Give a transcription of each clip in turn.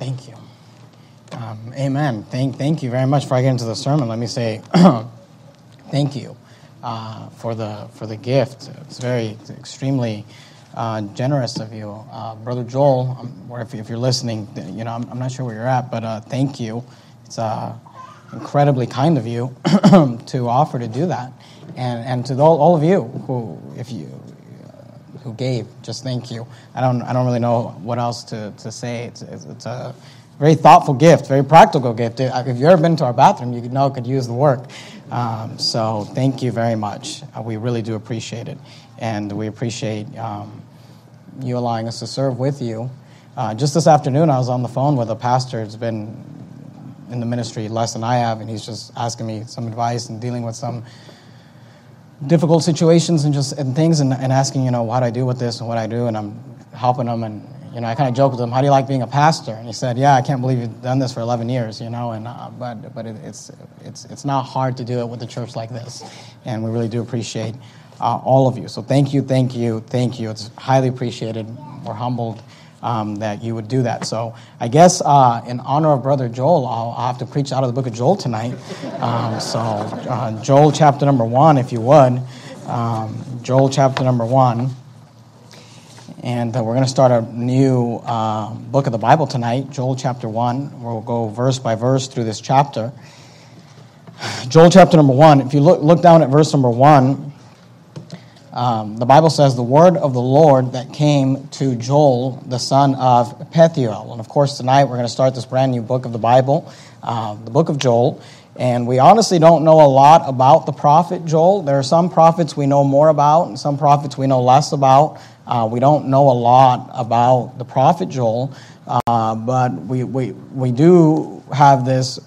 Thank you. Um, amen. Thank, thank you very much. Before I get into the sermon, let me say thank you uh, for the for the gift. It's very it's extremely uh, generous of you, uh, brother Joel. Um, or if, if, you're listening, you know I'm, I'm, not sure where you're at, but uh, thank you. It's uh, incredibly kind of you to offer to do that, and and to all, all of you who, if you who gave. Just thank you. I don't, I don't really know what else to, to say. It's, it's a very thoughtful gift, very practical gift. If you've ever been to our bathroom, you know it could use the work. Um, so thank you very much. Uh, we really do appreciate it. And we appreciate um, you allowing us to serve with you. Uh, just this afternoon, I was on the phone with a pastor who's been in the ministry less than I have, and he's just asking me some advice and dealing with some difficult situations and just and things and, and asking, you know, what do I do with this and what I do, and I'm helping them. And, you know, I kind of joke with him, how do you like being a pastor? And he said, yeah, I can't believe you've done this for 11 years, you know, and, uh, but, but it, it's, it's, it's not hard to do it with a church like this. And we really do appreciate uh, all of you. So thank you, thank you, thank you. It's highly appreciated. We're humbled um, that you would do that. So I guess uh, in honor of Brother Joel, I'll, I'll, have to preach out of the book of Joel tonight. Um, so uh, Joel chapter number one, if you would. Um, Joel chapter number one. And uh, we're going to start a new uh, book of the Bible tonight, Joel chapter 1. We'll go verse by verse through this chapter. Joel chapter number 1, if you look, look down at verse number 1, um, the Bible says the word of the Lord that came to Joel, the son of Pethuel. And of course, tonight we're going to start this brand new book of the Bible, uh, the book of Joel. And we honestly don't know a lot about the prophet Joel. There are some prophets we know more about, and some prophets we know less about. Uh, we don't know a lot about the prophet Joel, uh, but we, we, we do have this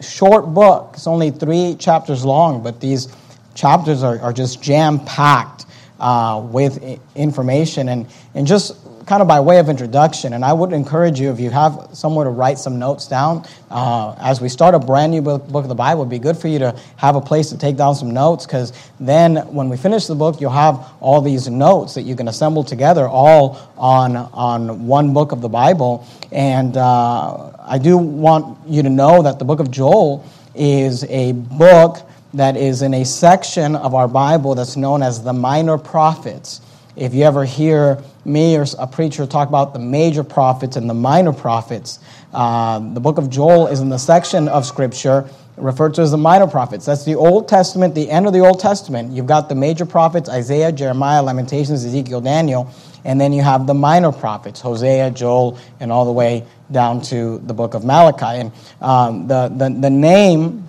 short book. It's only three chapters long, but these chapters are, are just jam packed uh, with information and, and just kind of by way of introduction. And I would encourage you, if you have somewhere to write some notes down, uh, as we start a brand new book, book of the Bible, it'd be good for you to have a place to take down some notes because then when we finish the book, you'll have all these notes that you can assemble together all on, on one book of the Bible. And uh, I do want you to know that the book of Joel is a book that is in a section of our Bible that's known as the minor prophets. If you ever hear me or a preacher talk about the major prophets and the minor prophets, uh, the book of Joel is in the section of Scripture referred to as the minor prophets. That's the Old Testament, the end of the Old Testament. You've got the major prophets Isaiah, Jeremiah, Lamentations, Ezekiel, Daniel, and then you have the minor prophets Hosea, Joel, and all the way down to the book of Malachi. And um, the, the, the name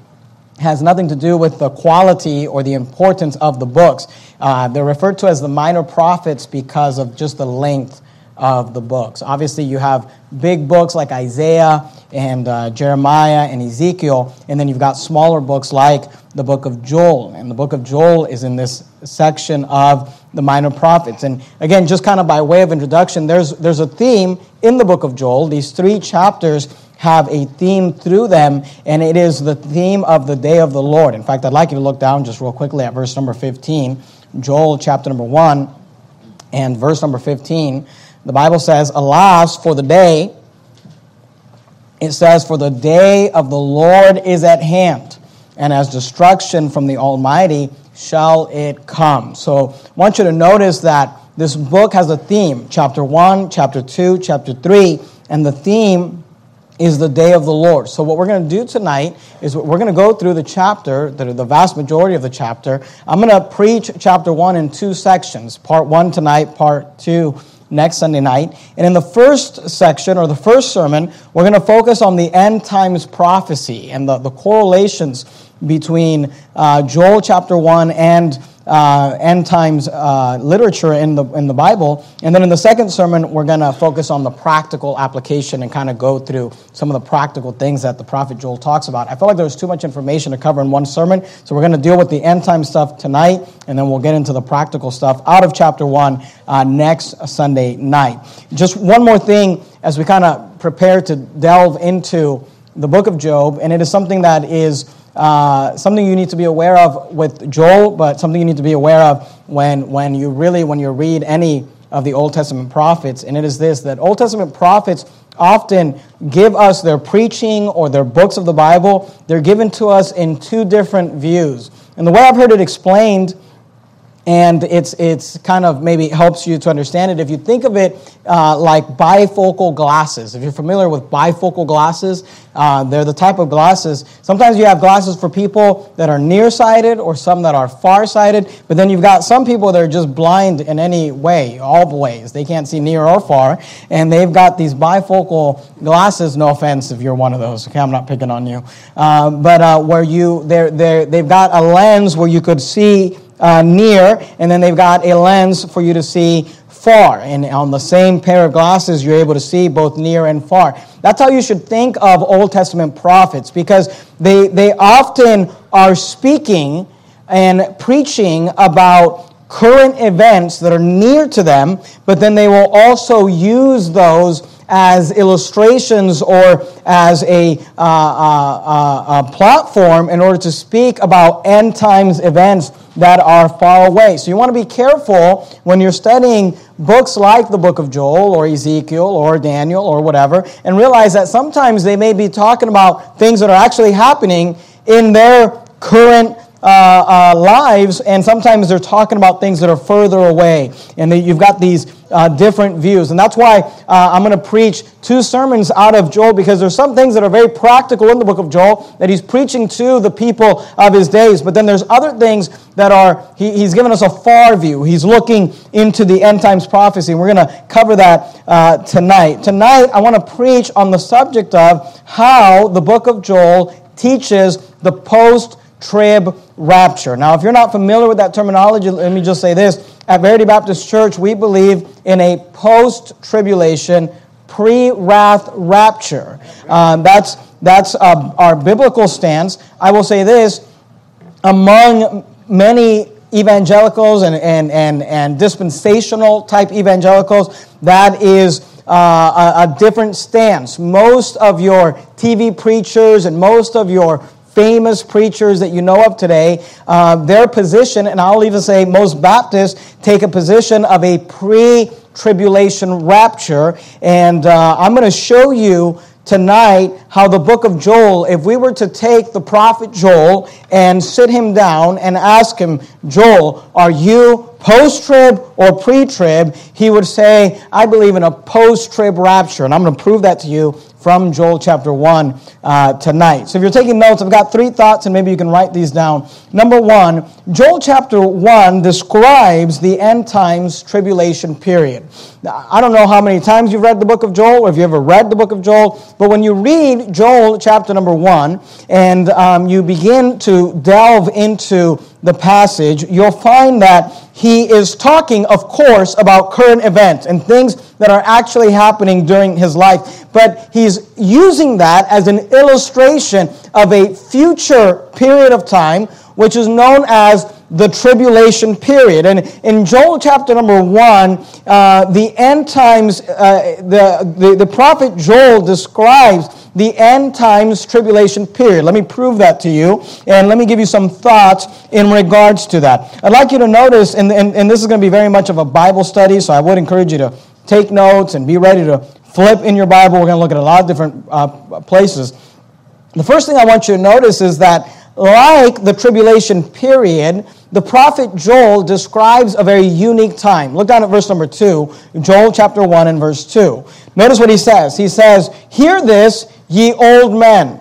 has nothing to do with the quality or the importance of the books. Uh, they're referred to as the minor prophets because of just the length of the books. Obviously, you have big books like Isaiah and uh, Jeremiah and Ezekiel, and then you've got smaller books like the book of Joel. And the book of Joel is in this section of the minor prophets. And again, just kind of by way of introduction, there's, there's a theme in the book of Joel. These three chapters have a theme through them, and it is the theme of the day of the Lord. In fact, I'd like you to look down just real quickly at verse number 15, Joel chapter number 1, and verse number 15. The Bible says, Alas, for the day, it says, For the day of the Lord is at hand, and as destruction from the Almighty shall it come. So I want you to notice that this book has a theme chapter 1, chapter 2, chapter 3, and the theme is the day of the Lord. So, what we're going to do tonight is we're going to go through the chapter, the, vast majority of the chapter. I'm going to preach chapter one in two sections part one tonight, part two next Sunday night. And in the first section, or the first sermon, we're going to focus on the end times prophecy and the, the correlations between uh, Joel chapter 1 and uh, end times uh, literature in the, in the Bible. And then in the second sermon, we're going to focus on the practical application and kind of go through some of the practical things that the prophet Joel talks about. I felt like there was too much information to cover in one sermon, so we're going to deal with the end time stuff tonight, and then we'll get into the practical stuff out of chapter 1 uh, next Sunday night. Just one more thing as we kind of prepare to delve into the book of Job, and it is something that is uh, something you need to be aware of with Joel, but something you need to be aware of when, when you really, when you read any of the Old Testament prophets, and it is this that Old Testament prophets often give us their preaching or their books of the Bible, they're given to us in two different views. And the way I've heard it explained and it's it's kind of maybe helps you to understand it. If you think of it uh, like bifocal glasses if you're familiar with bifocal glasses uh, they're the type of glasses. Sometimes you have glasses for people that are nearsighted or some that are farsighted but then you've got some people that are just blind in any way all ways. They can't see near or far. And they've got these bifocal glasses. No offense if you're one of those okay? I'm not picking on you. Uh, but uh, where you they're, they're, they've got a lens where you could see uh, near, and then they've got a lens for you to see far. And on the same pair of glasses, you're able to see both near and far. That's how you should think of Old Testament prophets because they, they often are speaking and preaching about current events that are near to them, but then they will also use those as illustrations or as a, uh, uh, uh, platform in order to speak about end times events that are far away. So you want to be careful when you're studying books like the book of Joel or Ezekiel or Daniel or whatever, and realize that sometimes they may be talking about things that are actually happening in their current uh, uh, lives, and sometimes they're talking about things that are further away. And they, you've got these uh, different views. And that's why uh, I'm going to preach two sermons out of Joel because there's some things that are very practical in the book of Joel that he's preaching to the people of his days. But then there's other things that are, he, he's given us a far view. He's looking into the end times prophecy. And we're going to cover that uh, tonight. Tonight, I want to preach on the subject of how the book of Joel teaches the post trib rapture. Now, if you're not familiar with that terminology, let me just say this. At Verity Baptist Church, we believe in a post tribulation, pre wrath rapture. Um, that's that's uh, our biblical stance. I will say this among many evangelicals and, and, and, and dispensational type evangelicals, that is uh, a, a different stance. Most of your TV preachers and most of your famous preachers that you know of today, uh, their position, and I'll even say most Baptists take a position of a pre tribulation rapture. And uh, I'm going to show you tonight how the book of Joel, if we were to take the prophet Joel and sit him down and ask him, Joel, are you post trib or pre trib? He would say, I believe in a post trib rapture. And I'm going to prove that to you from Joel chapter 1 uh, tonight. So if you're taking notes, I've got three thoughts, and maybe you can write these down. Number one, Joel chapter 1 describes the end times tribulation period. I don't know how many times you've read the book of Joel, or if you ever read the book of Joel, but when you read Joel chapter number 1 and um, you begin to delve into the passage, you'll find that he is talking, of course, about current events and things that are actually happening during his life. But he's using that as an illustration of a future period of time, which is known as the tribulation period. And in Joel chapter number one, uh, the end times, uh, the, the, the prophet Joel describes the end times tribulation period. Let me prove that to you, and let me give you some thoughts in regards to that. I'd like you to notice, and, and, and this is going to be very much of a Bible study, so I would encourage you to take notes and be ready to flip in your Bible. We're going to look at a lot of different uh, places. The first thing I want you to notice is that, like the tribulation period, the prophet Joel describes a very unique time. Look down at verse number 2, Joel chapter 1 and verse 2. Notice what he says. He says, Hear this, ye old men.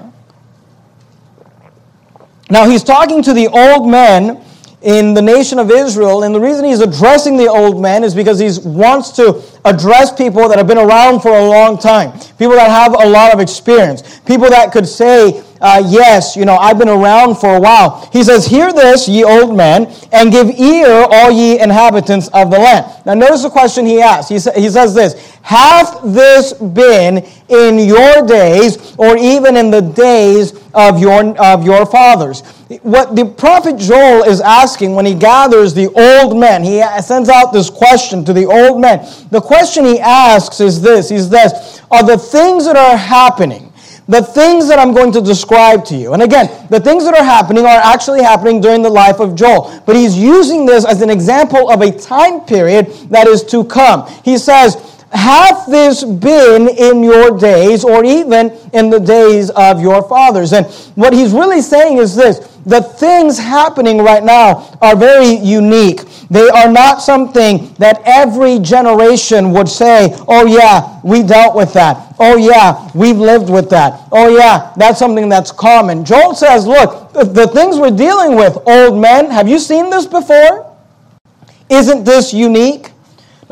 Now he's talking to the old men in the nation of Israel, and the reason he's addressing the old men is because he wants to address people that have been around for a long time, people that have a lot of experience, people that could say, uh, yes, you know, I've been around for a while. He says, Hear this, ye old men, and give ear, all ye inhabitants of the land. Now, notice the question he asks. He, sa- he says this Hath this been in your days, or even in the days of your, of your fathers? What the prophet Joel is asking when he gathers the old men, he sends out this question to the old men. The question he asks is this He's this Are the things that are happening, the things that I'm going to describe to you. And again, the things that are happening are actually happening during the life of Joel. But he's using this as an example of a time period that is to come. He says, hath this been in your days, or even in the days of your fathers? And what he's really saying is this the things happening right now are very unique. They are not something that every generation would say, oh, yeah, we dealt with that. Oh, yeah, we've lived with that. Oh, yeah, that's something that's common. Joel says, look, the things we're dealing with, old men, have you seen this before? Isn't this unique?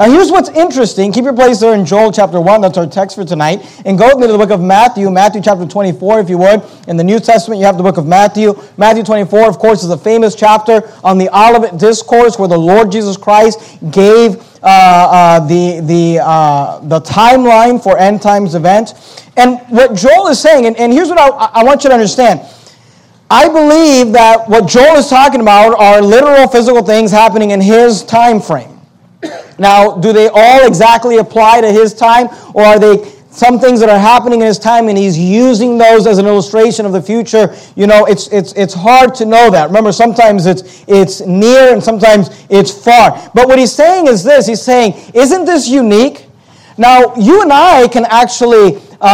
Now, here's what's interesting. Keep your place there in Joel chapter 1. That's our text for tonight. And go with me to the book of Matthew, Matthew chapter 24, if you would. In the New Testament, you have the book of Matthew. Matthew 24, of course, is a famous chapter on the Olivet Discourse where the Lord Jesus Christ gave uh, uh, the, the, uh, the timeline for end times events. And what Joel is saying, and, and here's what I, I want you to understand. I believe that what Joel is talking about are literal physical things happening in his time frame. Now, do they all exactly apply to his time, or are they some things that are happening in his time and he's using those as an illustration of the future? You know it's it's it's hard to know that. Remember sometimes it's it's near and sometimes it's far. But what he's saying is this. He's saying isn't this unique? Now you and i can actually uh,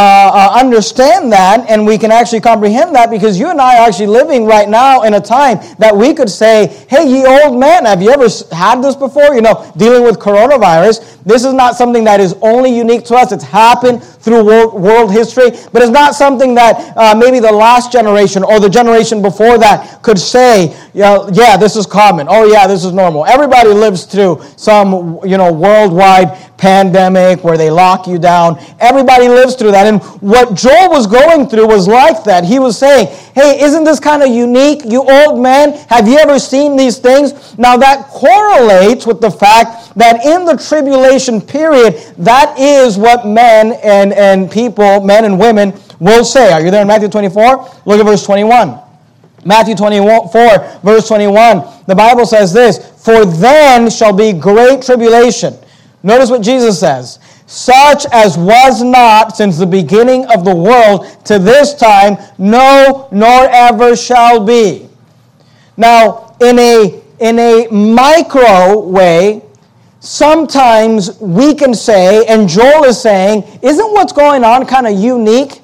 uh, understand that and we can actually comprehend that because you and I are actually living right now in a time that we could say, hey, ye old man, have you ever had this before? You know, dealing with coronavirus. This is not something that is only unique to us. It's happened through world, world history, but it's not something that uh, maybe the last generation or the generation before that could say, yeah, yeah, this is common. Oh, yeah, this is normal. Everybody lives through some, you know, worldwide pandemic where they lock you down. Everybody lives through that. And what Joel was going through was like that. He was saying, hey, isn't this kind of unique? You old man, have you ever seen these things? Now that correlates with the fact that in the tribulation period, that is what men and, and people, men and women, will say. Are you there in Matthew 24? Look at verse 21. Matthew 24, verse 21. The Bible says this For then shall be great tribulation Notice what Jesus says such as was not since the beginning of the world to this time, no, nor ever shall be. Now, in a, in a micro way, sometimes we can say, and Joel is saying, isn't what's going on kind of unique?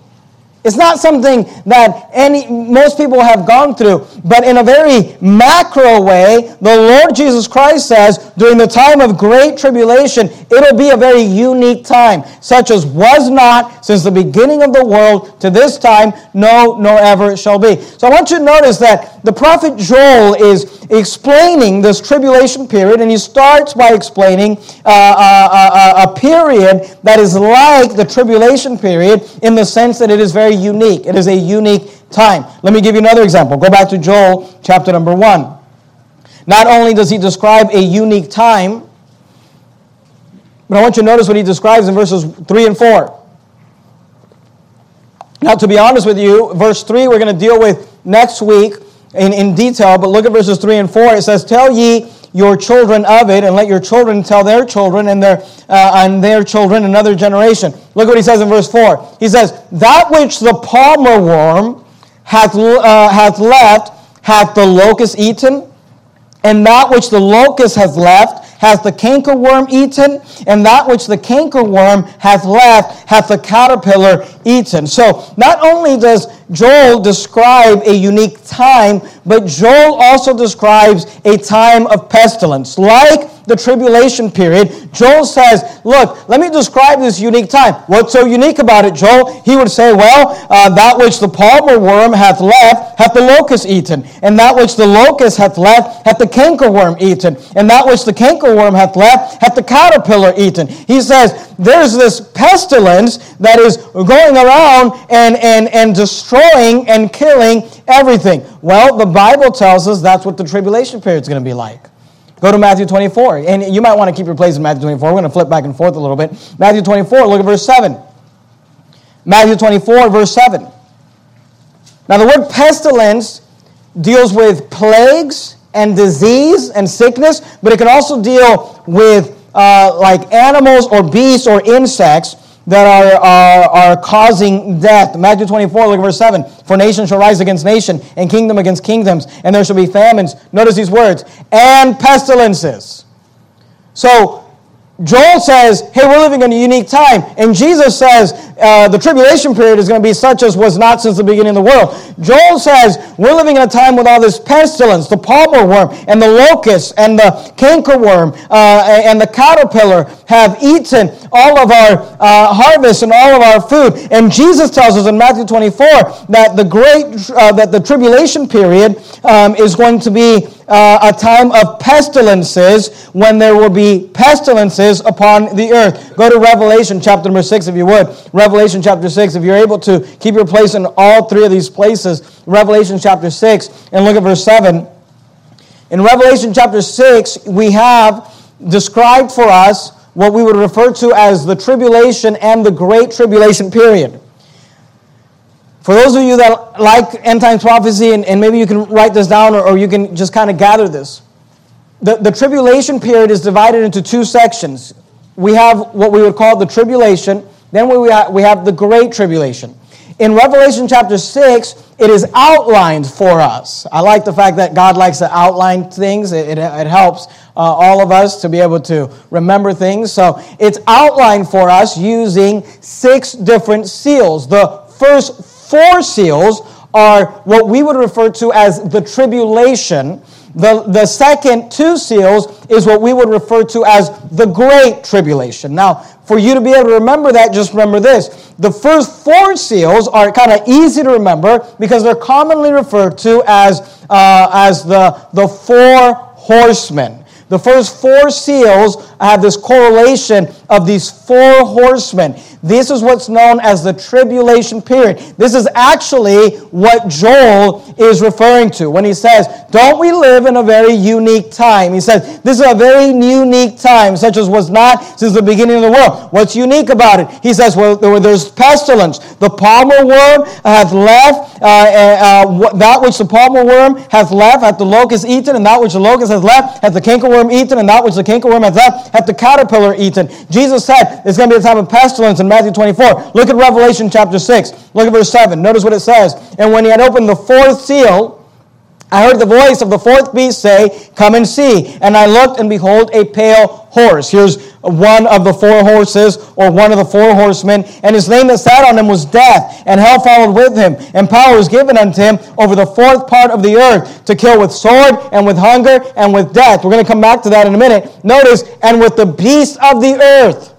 It's not something that any, most people have gone through, but in a very macro way, the Lord Jesus Christ says during the time of great tribulation, it'll be a very unique time, such as was not since the beginning of the world to this time, no, nor ever it shall be. So I want you to notice that the prophet Joel is explaining this tribulation period, and he starts by explaining uh, uh, uh, a, a period that is like the tribulation period in the sense that it is very unique. It is a unique time. Let me give you another example. Go back to Joel chapter number 1. Not only does he describe a unique time, but I want you to notice what he describes in verses 3 and 4. Now, to be honest with you, verse 3 we're going to deal with next week in, in detail, but look at verses 3 and 4. It says, Tell ye your children of it, and let your children tell their children and their, uh, and their children another generation. Look what he says in verse 4. He says, That which the palmer worm hath, uh, hath left hath the locust eaten, and that which the locust hath left hath the cankerworm eaten, and that which the cankerworm hath left hath the caterpillar eaten. So not only does Joel describe a unique time, but Joel also describes a time of pestilence. Like the tribulation period, Joel says, Look, let me describe this unique time. What's so unique about it, Joel? He would say, Well, uh, that which the palmer worm hath left hath the locust eaten, and that which the locust hath left hath the cankerworm eaten, and that which the cankerworm hath left hath the caterpillar eaten. He says, There's this pestilence that is going around and, and, and destroying and killing everything. Well, the Bible tells us that's what the tribulation period is going to be like. Go to Matthew 24. And you might want to keep your place in Matthew 24. We're going to flip back and forth a little bit. Matthew 24, look at verse 7. Matthew 24, verse 7. Now, the word pestilence deals with plagues and disease and sickness, but it can also deal with uh, like animals or beasts or insects that are, are, are causing death. Matthew 24, look at verse 7. For nation shall rise against nation, and kingdom against kingdoms, and there shall be famines. Notice these words, and pestilences. So, Joel says, hey, we're living in a unique time. And Jesus says, uh, the tribulation period is going to be such as was not since the beginning of the world. Joel says, we're living in a time with all this pestilence, the palmer worm, and the locust, and the cankerworm, uh, and the caterpillar have eaten all of our uh, harvest and all of our food. And Jesus tells us in Matthew 24 that the great, uh, that the tribulation period um, is going to be uh, a time of pestilences when there will be pestilences upon the earth. Go to Revelation chapter number 6 if you would. Revelation chapter 6, if you're able to keep your place in all three of these places. Revelation chapter 6, and look at verse 7. In Revelation chapter 6, we have described for us what we would refer to as the tribulation and the great tribulation period. For those of you that like end times prophecy, and, and maybe you can write this down or, or you can just kind of gather this. The, the tribulation period is divided into two sections. We have what we would call the tribulation, then we we have the great tribulation. In Revelation chapter 6, it is outlined for us. I like the fact that God likes to outline things, it, it, it helps uh, all of us to be able to remember things. So it's outlined for us using six different seals. The first four seals are what we would refer to as the tribulation. The, the second two seals is what we would refer to as the great tribulation. Now, for you to be able to remember that, just remember this. The first four seals are kind of easy to remember because they're commonly referred to as, uh, as the, the four horsemen. The first four seals have this correlation of these four horsemen. This is what's known as the tribulation period. This is actually what Joel is referring to when he says, Don't we live in a very unique time? He says, This is a very unique time, such as was not since the beginning of the world. What's unique about it? He says, Well, there's pestilence. The palmer worm hath left, uh, uh, uh that which the palmer worm hath left, hath the locust eaten, and that which the locust hath left, hath the cankerworm eaten, and that which the cankerworm hath left, hath the caterpillar eaten. Jesus said, There's going to be a time of pestilence in Matthew 24. Look at Revelation chapter 6. Look at verse 7. Notice what it says. And when he had opened the fourth seal, I heard the voice of the fourth beast say, Come and see. And I looked, and behold, a pale horse. Here's one of the four horses, or one of the four horsemen. And his name that sat on him was Death, and hell followed with him. And power was given unto him over the fourth part of the earth to kill with sword, and with hunger, and with death. We're going to come back to that in a minute. Notice, and with the beasts of the earth.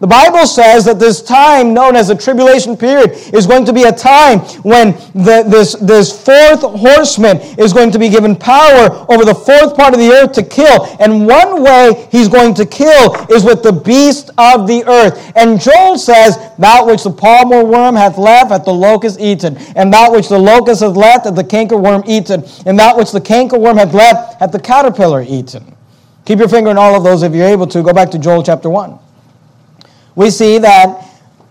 The Bible says that this time, known as the tribulation period, is going to be a time when the, this, this fourth horseman is going to be given power over the fourth part of the earth to kill. And one way he's going to kill is with the beast of the earth. And Joel says, That which the palmer worm hath left hath the locust eaten, and that which the locust hath left hath the cankerworm eaten, and that which the cankerworm hath left hath the caterpillar eaten. Keep your finger on all of those if you're able to. Go back to Joel chapter 1 we see that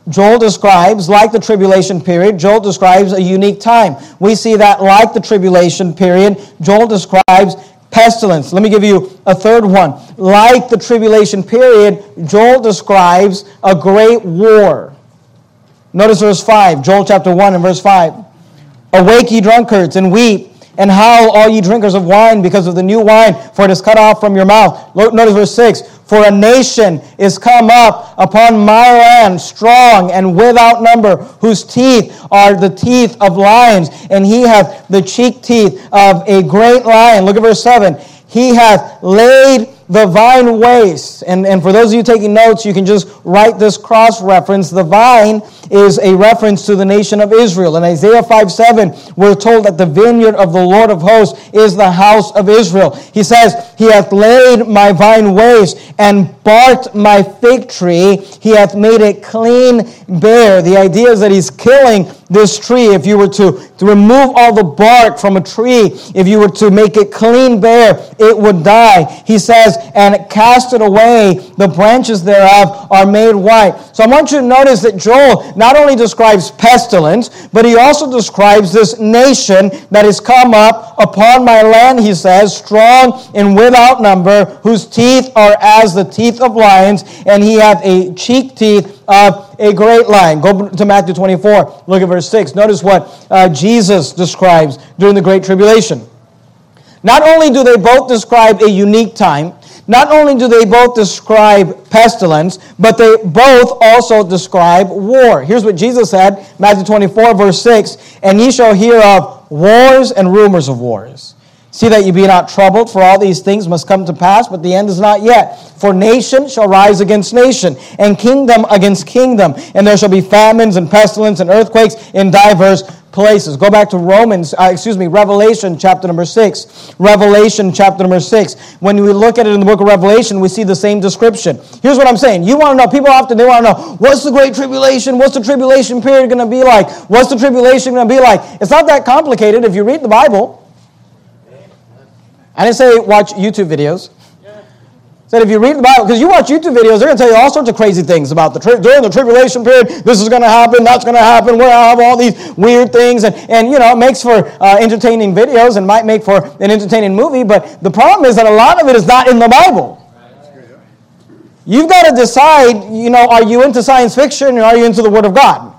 Joel describes, like the tribulation period, Joel describes a unique time. We see that, like the tribulation period, Joel describes pestilence. Let me give you a third one. Like the tribulation period, Joel describes a great war. Notice verse 5, Joel chapter 1 and verse 5. Awake, ye drunkards, and weep and howl, all ye drinkers of wine, because of the new wine, for it is cut off from your mouth. Notice verse 6 For a nation is come up upon my land, strong and without number, whose teeth are the teeth of lions, and he hath the cheek teeth of a great lion. Look at verse 7. He hath laid the vine waste. And, and for those of you taking notes, you can just write this cross reference. The vine is a reference to the nation of Israel. In Isaiah 5 7, we're told that the vineyard of the Lord of hosts is the house of Israel. He says, He hath laid my vine waste and barked my fig tree. He hath made it clean bare. The idea is that He's killing this tree. If you were to, to remove all the bark from a tree, if you were to make it clean bare, it would die. He says, and cast it away, the branches thereof are made white. So I want you to notice that Joel not only describes pestilence, but he also describes this nation that has come up upon my land, he says, strong and without number, whose teeth are as the teeth of lions, and he hath a cheek teeth of a great lion. Go to Matthew 24, look at verse 6. Notice what uh, Jesus describes during the Great Tribulation. Not only do they both describe a unique time, not only do they both describe pestilence, but they both also describe war. Here's what Jesus said, Matthew 24, verse 6 And ye shall hear of wars and rumors of wars. See that you be not troubled, for all these things must come to pass, but the end is not yet. For nation shall rise against nation, and kingdom against kingdom, and there shall be famines and pestilence and earthquakes in divers places. Go back to Romans, uh, excuse me, Revelation chapter number 6. Revelation chapter number 6. When we look at it in the book of Revelation, we see the same description. Here's what I'm saying. You want to know, people often, they want to know, what's the great tribulation? What's the tribulation period going to be like? What's the tribulation going to be like? It's not that complicated if you read the Bible. I didn't say watch YouTube videos. Said if you read the Bible, because you watch YouTube videos, they're going to tell you all sorts of crazy things about the tri- during the tribulation period. This is going to happen. That's going to happen. To have all these weird things, and and you know it makes for uh, entertaining videos and might make for an entertaining movie. But the problem is that a lot of it is not in the Bible. You've got to decide. You know, are you into science fiction or are you into the Word of God?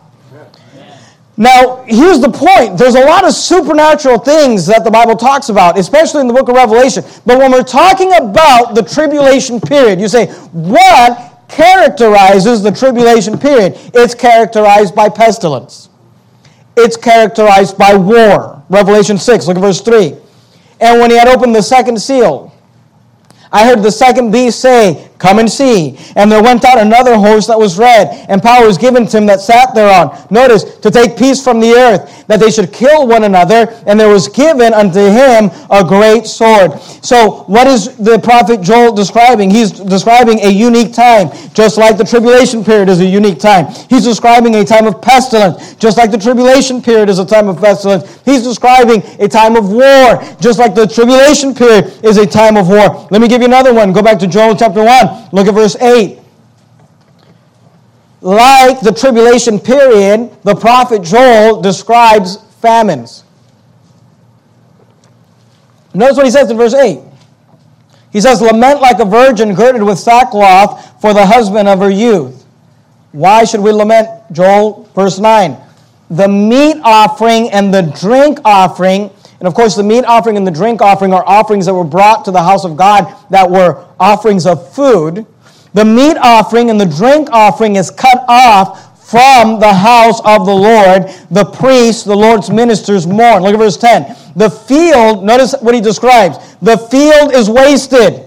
Now, here's the point. There's a lot of supernatural things that the Bible talks about, especially in the book of Revelation. But when we're talking about the tribulation period, you say, what characterizes the tribulation period? It's characterized by pestilence. It's characterized by war. Revelation 6, look at verse 3. And when he had opened the second seal, I heard the second beast say, Come and see. And there went out another horse that was red, and power was given to him that sat thereon. Notice, to take peace from the earth, that they should kill one another, and there was given unto him a great sword. So, what is the prophet Joel describing? He's describing a unique time, just like the tribulation period is a unique time. He's describing a time of pestilence, just like the tribulation period is a time of pestilence. He's describing a time of war, just like the tribulation period is a time of war. Let me give you another one. Go back to Joel chapter 1. Look at verse 8. Like the tribulation period, the prophet Joel describes famines. Notice what he says in verse 8. He says, Lament like a virgin girded with sackcloth for the husband of her youth. Why should we lament? Joel, verse 9. The meat offering and the drink offering and of course, the meat offering and the drink offering are offerings that were brought to the house of God that were offerings of food. The meat offering and the drink offering is cut off from the house of the Lord. The priests, the Lord's ministers mourn. Look at verse 10. The field, notice what he describes. The field is wasted.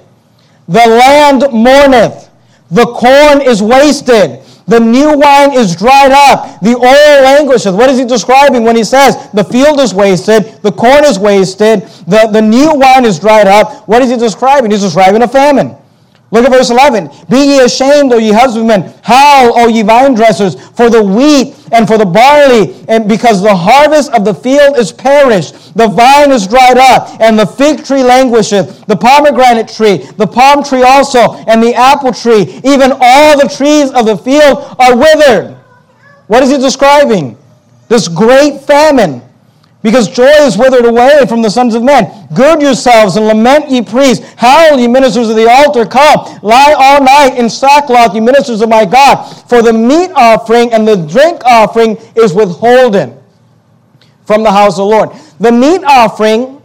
The land mourneth. The corn is wasted. The new wine is dried up. The oil languishes. What is he describing when he says the field is wasted, the corn is wasted, the, the new wine is dried up? What is he describing? He's describing a famine. Look at verse 11. Be ye ashamed, O ye husbandmen. Howl, O ye vine dressers, for the wheat and for the barley, and because the harvest of the field is perished. The vine is dried up, and the fig tree languisheth. The pomegranate tree, the palm tree also, and the apple tree, even all the trees of the field are withered. What is he describing? This great famine. Because joy is withered away from the sons of men. Gird yourselves and lament, ye priests. Howl, ye ministers of the altar. Come, lie all night in sackcloth, ye ministers of my God. For the meat offering and the drink offering is withholden from the house of the Lord. The meat offering,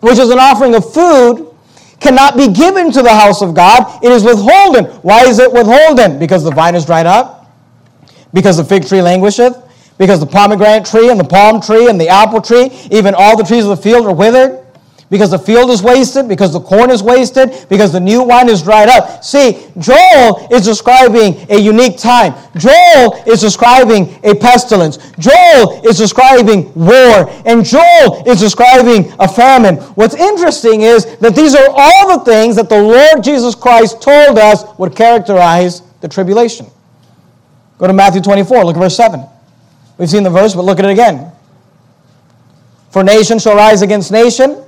which is an offering of food, cannot be given to the house of God. It is withholden. Why is it withholden? Because the vine is dried up? Because the fig tree languisheth? Because the pomegranate tree and the palm tree and the apple tree, even all the trees of the field are withered. Because the field is wasted, because the corn is wasted, because the new wine is dried up. See, Joel is describing a unique time. Joel is describing a pestilence. Joel is describing war. And Joel is describing a famine. What's interesting is that these are all the things that the Lord Jesus Christ told us would characterize the tribulation. Go to Matthew 24, look at verse 7. We've seen the verse, but look at it again. For nation shall rise against nation,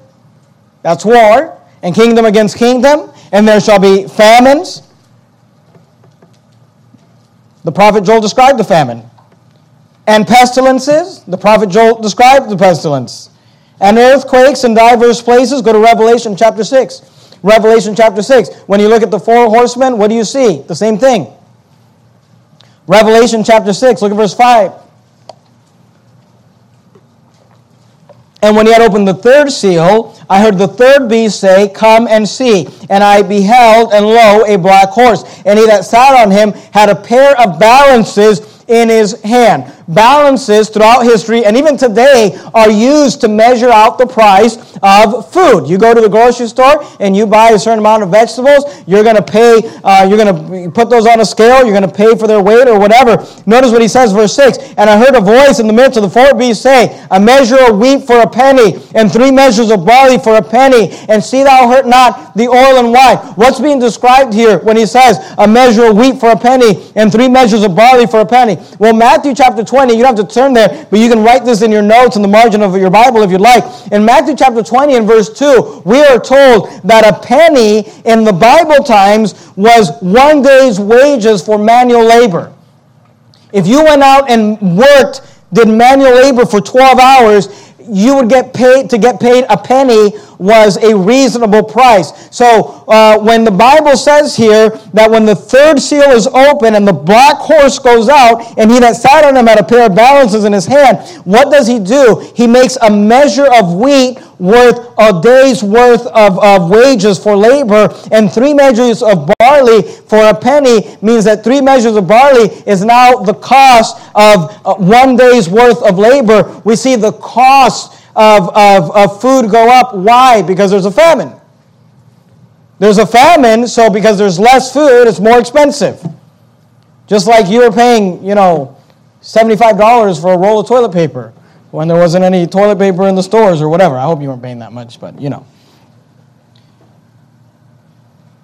that's war, and kingdom against kingdom, and there shall be famines. The prophet Joel described the famine. And pestilences, the prophet Joel described the pestilence. And earthquakes in diverse places. Go to Revelation chapter 6. Revelation chapter 6. When you look at the four horsemen, what do you see? The same thing. Revelation chapter 6, look at verse 5. And when he had opened the third seal, I heard the third beast say, Come and see. And I beheld, and lo, a black horse. And he that sat on him had a pair of balances in his hand. Balances throughout history and even today are used to measure out the price of food. You go to the grocery store and you buy a certain amount of vegetables, you're going to pay, uh, you're going to put those on a scale, you're going to pay for their weight or whatever. Notice what he says, verse 6 And I heard a voice in the midst of the four beasts say, A measure of wheat for a penny, and three measures of barley for a penny, and see thou hurt not the oil and wine. What's being described here when he says, A measure of wheat for a penny, and three measures of barley for a penny? Well, Matthew chapter 20, you don't have to turn there, but you can write this in your notes in the margin of your Bible if you'd like. In Matthew chapter 20 and verse 2, we are told that a penny in the Bible times was one day's wages for manual labor. If you went out and worked, did manual labor for 12 hours, you would get paid to get paid a penny was a reasonable price. So uh, when the Bible says here that when the third seal is open and the black horse goes out and he that sat on him had a pair of balances in his hand, what does he do? He makes a measure of wheat worth a day's worth of, of wages for labor, and three measures of barley for a penny means that three measures of barley is now the cost of uh, one day's worth of labor. We see the cost of, of, of food go up. Why? Because there's a famine. There's a famine, so because there's less food, it's more expensive. Just like you were paying, you know, $75 for a roll of toilet paper when there wasn't any toilet paper in the stores or whatever. I hope you weren't paying that much, but you know.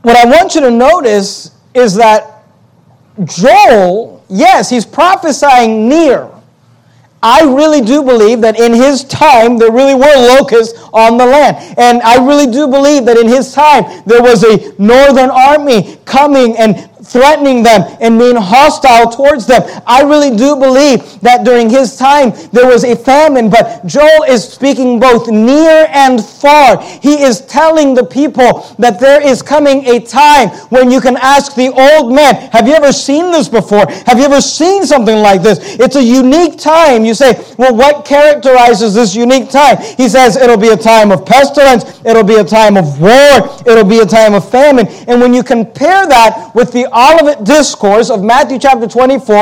What I want you to notice is that Joel, yes, he's prophesying near. I really do believe that in his time there really were locusts on the land. And I really do believe that in his time there was a northern army coming and threatening them and being hostile towards them. I really do believe that during his time there was a famine, but Joel is speaking both near and far. He is telling the people that there is coming a time when you can ask the old men, Have you ever seen this before? Have you ever seen something like this? It's a unique time. You say, Well, what characterizes this unique time? He says, It'll be a time of pestilence, it'll be a time of war, it'll be a time of famine. And when you compare that with the Olivet Discourse of Matthew chapter 24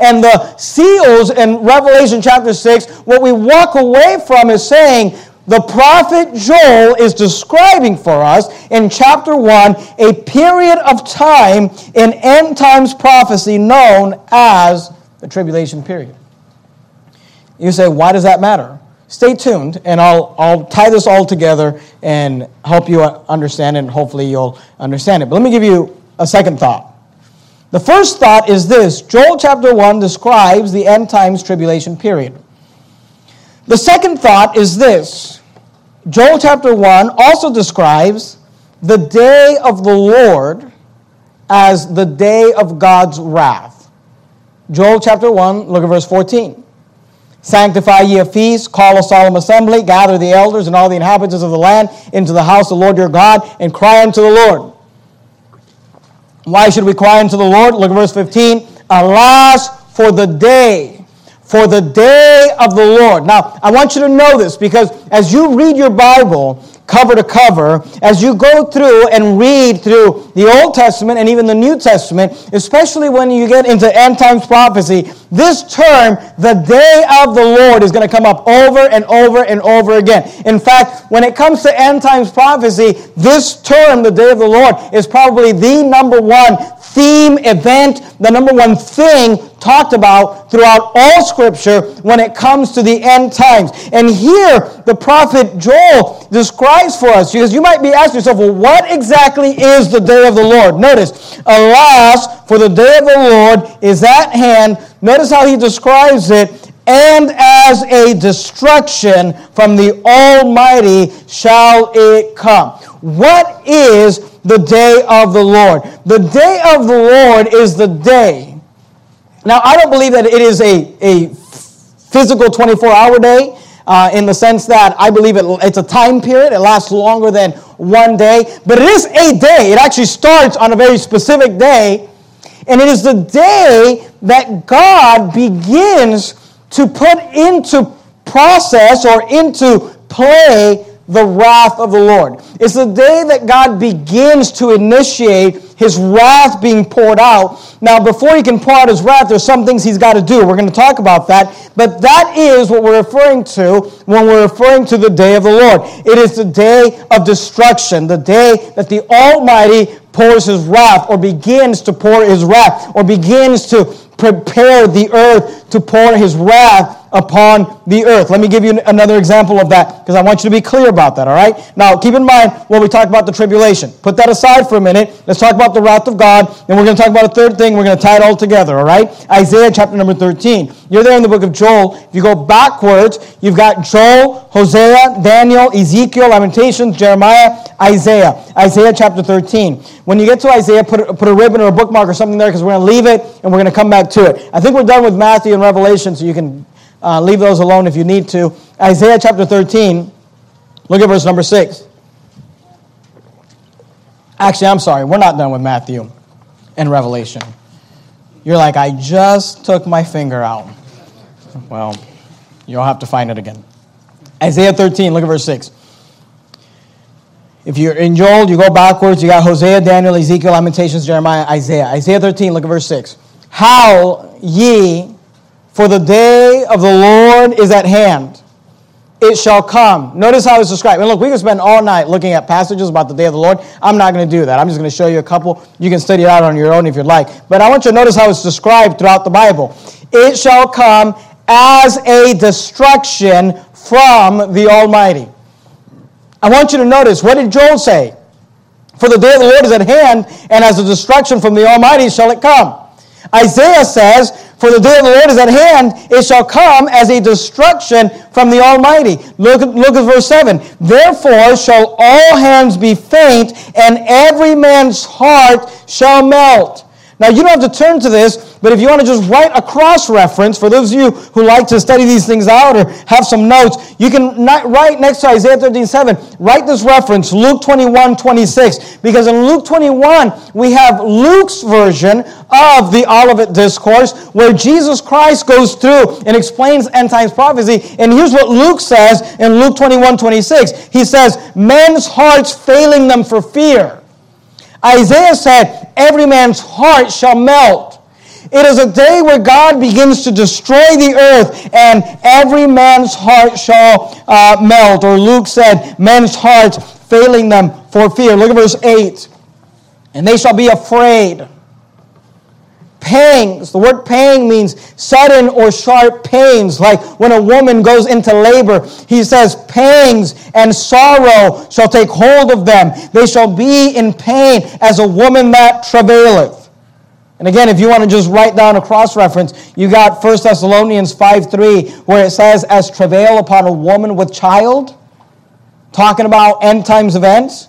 and the seals in Revelation chapter 6, what we walk away from is saying, the prophet Joel is describing for us in chapter 1 a period of time in end times prophecy known as the tribulation period. You say, why does that matter? Stay tuned, and I'll, I'll tie this all together and help you understand, and hopefully you'll understand it. But let me give you a second thought. The first thought is this Joel chapter 1 describes the end times tribulation period. The second thought is this Joel chapter 1 also describes the day of the Lord as the day of God's wrath. Joel chapter 1, look at verse 14. Sanctify ye a feast, call a solemn assembly, gather the elders and all the inhabitants of the land into the house of the Lord your God, and cry unto the Lord. Why should we cry unto the Lord? Look at verse 15. Alas for the day, for the day of the Lord. Now, I want you to know this because as you read your Bible, cover to cover, as you go through and read through the Old Testament and even the New Testament, especially when you get into end times prophecy, this term, the day of the Lord, is going to come up over and over and over again. In fact, when it comes to end times prophecy, this term, the day of the Lord, is probably the number one theme, event, the number one thing talked about throughout all Scripture when it comes to the end times. And here, the prophet Joel describes for us, because you might be asking yourself, well, what exactly is the day of the Lord? Notice, alas, for the day of the Lord is at hand. Notice how he describes it and as a destruction from the Almighty shall it come. What is the day of the Lord? The day of the Lord is the day. Now, I don't believe that it is a, a physical 24 hour day. Uh, in the sense that I believe it, it's a time period. It lasts longer than one day, but it is a day. It actually starts on a very specific day, and it is the day that God begins to put into process or into play the wrath of the Lord. It's the day that God begins to initiate his wrath being poured out. Now, before he can pour out his wrath, there's some things he's got to do. We're going to talk about that. But that is what we're referring to when we're referring to the day of the Lord. It is the day of destruction, the day that the Almighty pours his wrath or begins to pour his wrath or begins to prepare the earth to pour his wrath upon the earth. Let me give you another example of that because I want you to be clear about that, all right? Now, keep in mind when we talk about the tribulation. Put that aside for a minute. Let's talk about the wrath of God. Then we're going to talk about a third thing. We're going to tie it all together, all right? Isaiah chapter number 13. You're there in the book of Joel. If you go backwards, you've got Joel, Hosea, Daniel, Ezekiel, Lamentations, Jeremiah, Isaiah. Isaiah chapter 13. When you get to Isaiah, put a, put a ribbon or a bookmark or something there because we're going to leave it and we're going to come back to it. I think we're done with Matthew and Revelation, so you can uh, leave those alone if you need to. Isaiah chapter 13, look at verse number 6. Actually, I'm sorry, we're not done with Matthew and Revelation. You're like, I just took my finger out. Well, you'll have to find it again. Isaiah 13, look at verse 6. If you're in Joel, you go backwards. You got Hosea, Daniel, Ezekiel, Lamentations, Jeremiah, Isaiah. Isaiah 13, look at verse 6. Howl ye, for the day of the Lord is at hand. It shall come. Notice how it's described. And look, we can spend all night looking at passages about the day of the Lord. I'm not going to do that. I'm just going to show you a couple. You can study it out on your own if you'd like. But I want you to notice how it's described throughout the Bible. It shall come as a destruction from the Almighty. I want you to notice what did Joel say? For the day of the Lord is at hand, and as a destruction from the Almighty shall it come. Isaiah says, For the day of the Lord is at hand, it shall come as a destruction from the Almighty. Look, look at verse 7. Therefore shall all hands be faint, and every man's heart shall melt. Now, you don't have to turn to this, but if you want to just write a cross reference, for those of you who like to study these things out or have some notes, you can write next to Isaiah 13 7, write this reference, Luke 21 26. Because in Luke 21, we have Luke's version of the Olivet Discourse, where Jesus Christ goes through and explains end times prophecy. And here's what Luke says in Luke 21 26. He says, Men's hearts failing them for fear. Isaiah said, Every man's heart shall melt. It is a day where God begins to destroy the earth, and every man's heart shall uh, melt. Or Luke said, Men's hearts failing them for fear. Look at verse 8. And they shall be afraid pangs. The word pang means sudden or sharp pains, like when a woman goes into labor. He says, Pangs and sorrow shall take hold of them. They shall be in pain as a woman that travaileth. And again, if you want to just write down a cross reference, you got 1 Thessalonians 5 3, where it says, As travail upon a woman with child, talking about end times events.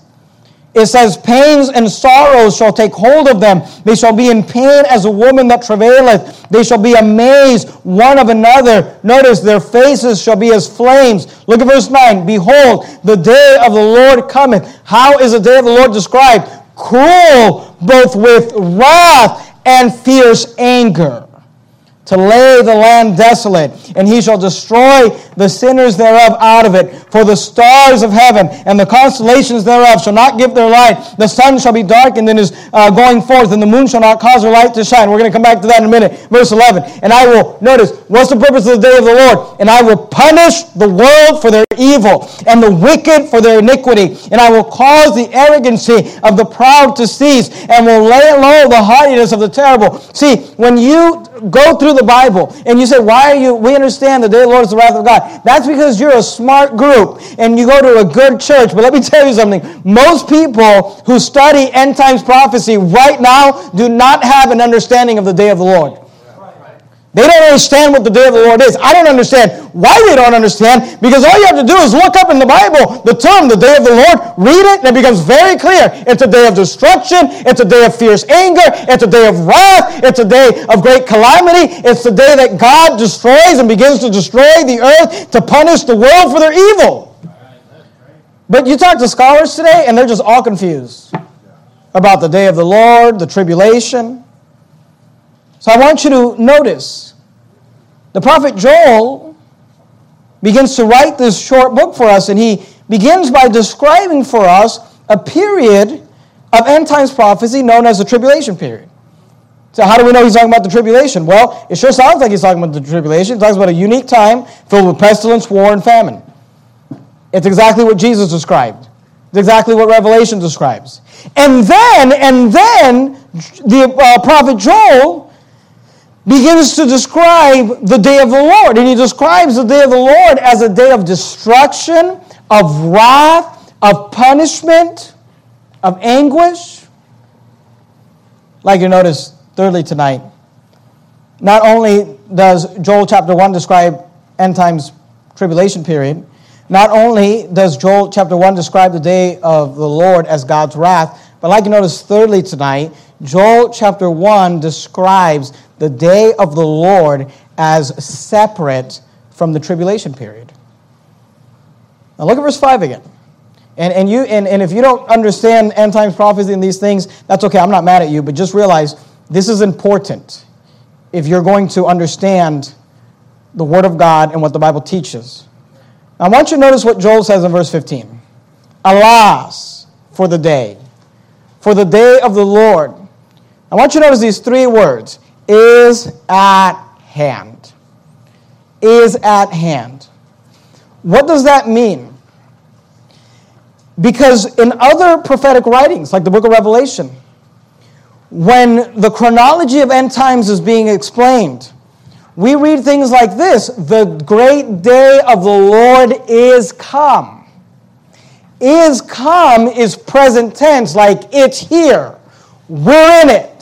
It says, Pains and sorrows shall take hold of them. They shall be in pain as a woman that travaileth. They shall be amazed one of another. Notice their faces shall be as flames. Look at verse 9. Behold, the day of the Lord cometh. How is the day of the Lord described? Cruel, both with wrath and fierce anger to lay the land desolate, and he shall destroy the sinners thereof out of it. For the stars of heaven and the constellations thereof shall not give their light. The sun shall be darkened in his uh, going forth, and the moon shall not cause her light to shine. We're going to come back to that in a minute. Verse 11. And I will, notice, what's the purpose of the day of the Lord? And I will punish the world for their evil, and the wicked for their iniquity. And I will cause the arrogancy of the proud to cease, and will lay low the haughtiness of the terrible. See, when you go through the Bible and you say, Why are you? We understand the day of the Lord is the wrath of God. That's because you're a smart group and you go to a good church. But let me tell you something. Most people who study end times prophecy right now do not have an understanding of the day of the Lord. They don't understand what the day of the Lord is. I don't understand why they don't understand because all you have to do is look up in the Bible the term, the day of the Lord, read it, and it becomes very clear. It's a day of destruction. It's a day of fierce anger. It's a day of wrath. It's a day of great calamity. It's the day that God destroys and begins to destroy the earth to punish the world for their evil. But you talk to scholars today, and they're just all confused about the day of the Lord, the tribulation. So I want you to notice the prophet Joel begins to write this short book for us, and he begins by describing for us a period of end times prophecy known as the tribulation period. So, how do we know he's talking about the tribulation? Well, it sure sounds like he's talking about the tribulation. He talks about a unique time filled with pestilence, war, and famine. It's exactly what Jesus described. It's exactly what Revelation describes. And then, and then, the uh, prophet Joel begins to describe the day of the Lord. And he describes the day of the Lord as a day of destruction, of wrath, of punishment, of anguish. Like you notice, thirdly, tonight, not only does Joel chapter 1 describe end times tribulation period, not only does Joel chapter 1 describe the day of the Lord as God's wrath, but like you notice, thirdly, tonight, Joel chapter 1 describes the day of the Lord as separate from the tribulation period. Now look at verse 5 again. And, and, you, and, and if you don't understand end times prophecy and these things, that's okay. I'm not mad at you, but just realize this is important if you're going to understand the Word of God and what the Bible teaches. Now, I want you to notice what Joel says in verse 15 Alas for the day, for the day of the Lord. I want you to notice these three words is at hand. Is at hand. What does that mean? Because in other prophetic writings, like the book of Revelation, when the chronology of end times is being explained, we read things like this The great day of the Lord is come. Is come is present tense, like it's here. We're in it.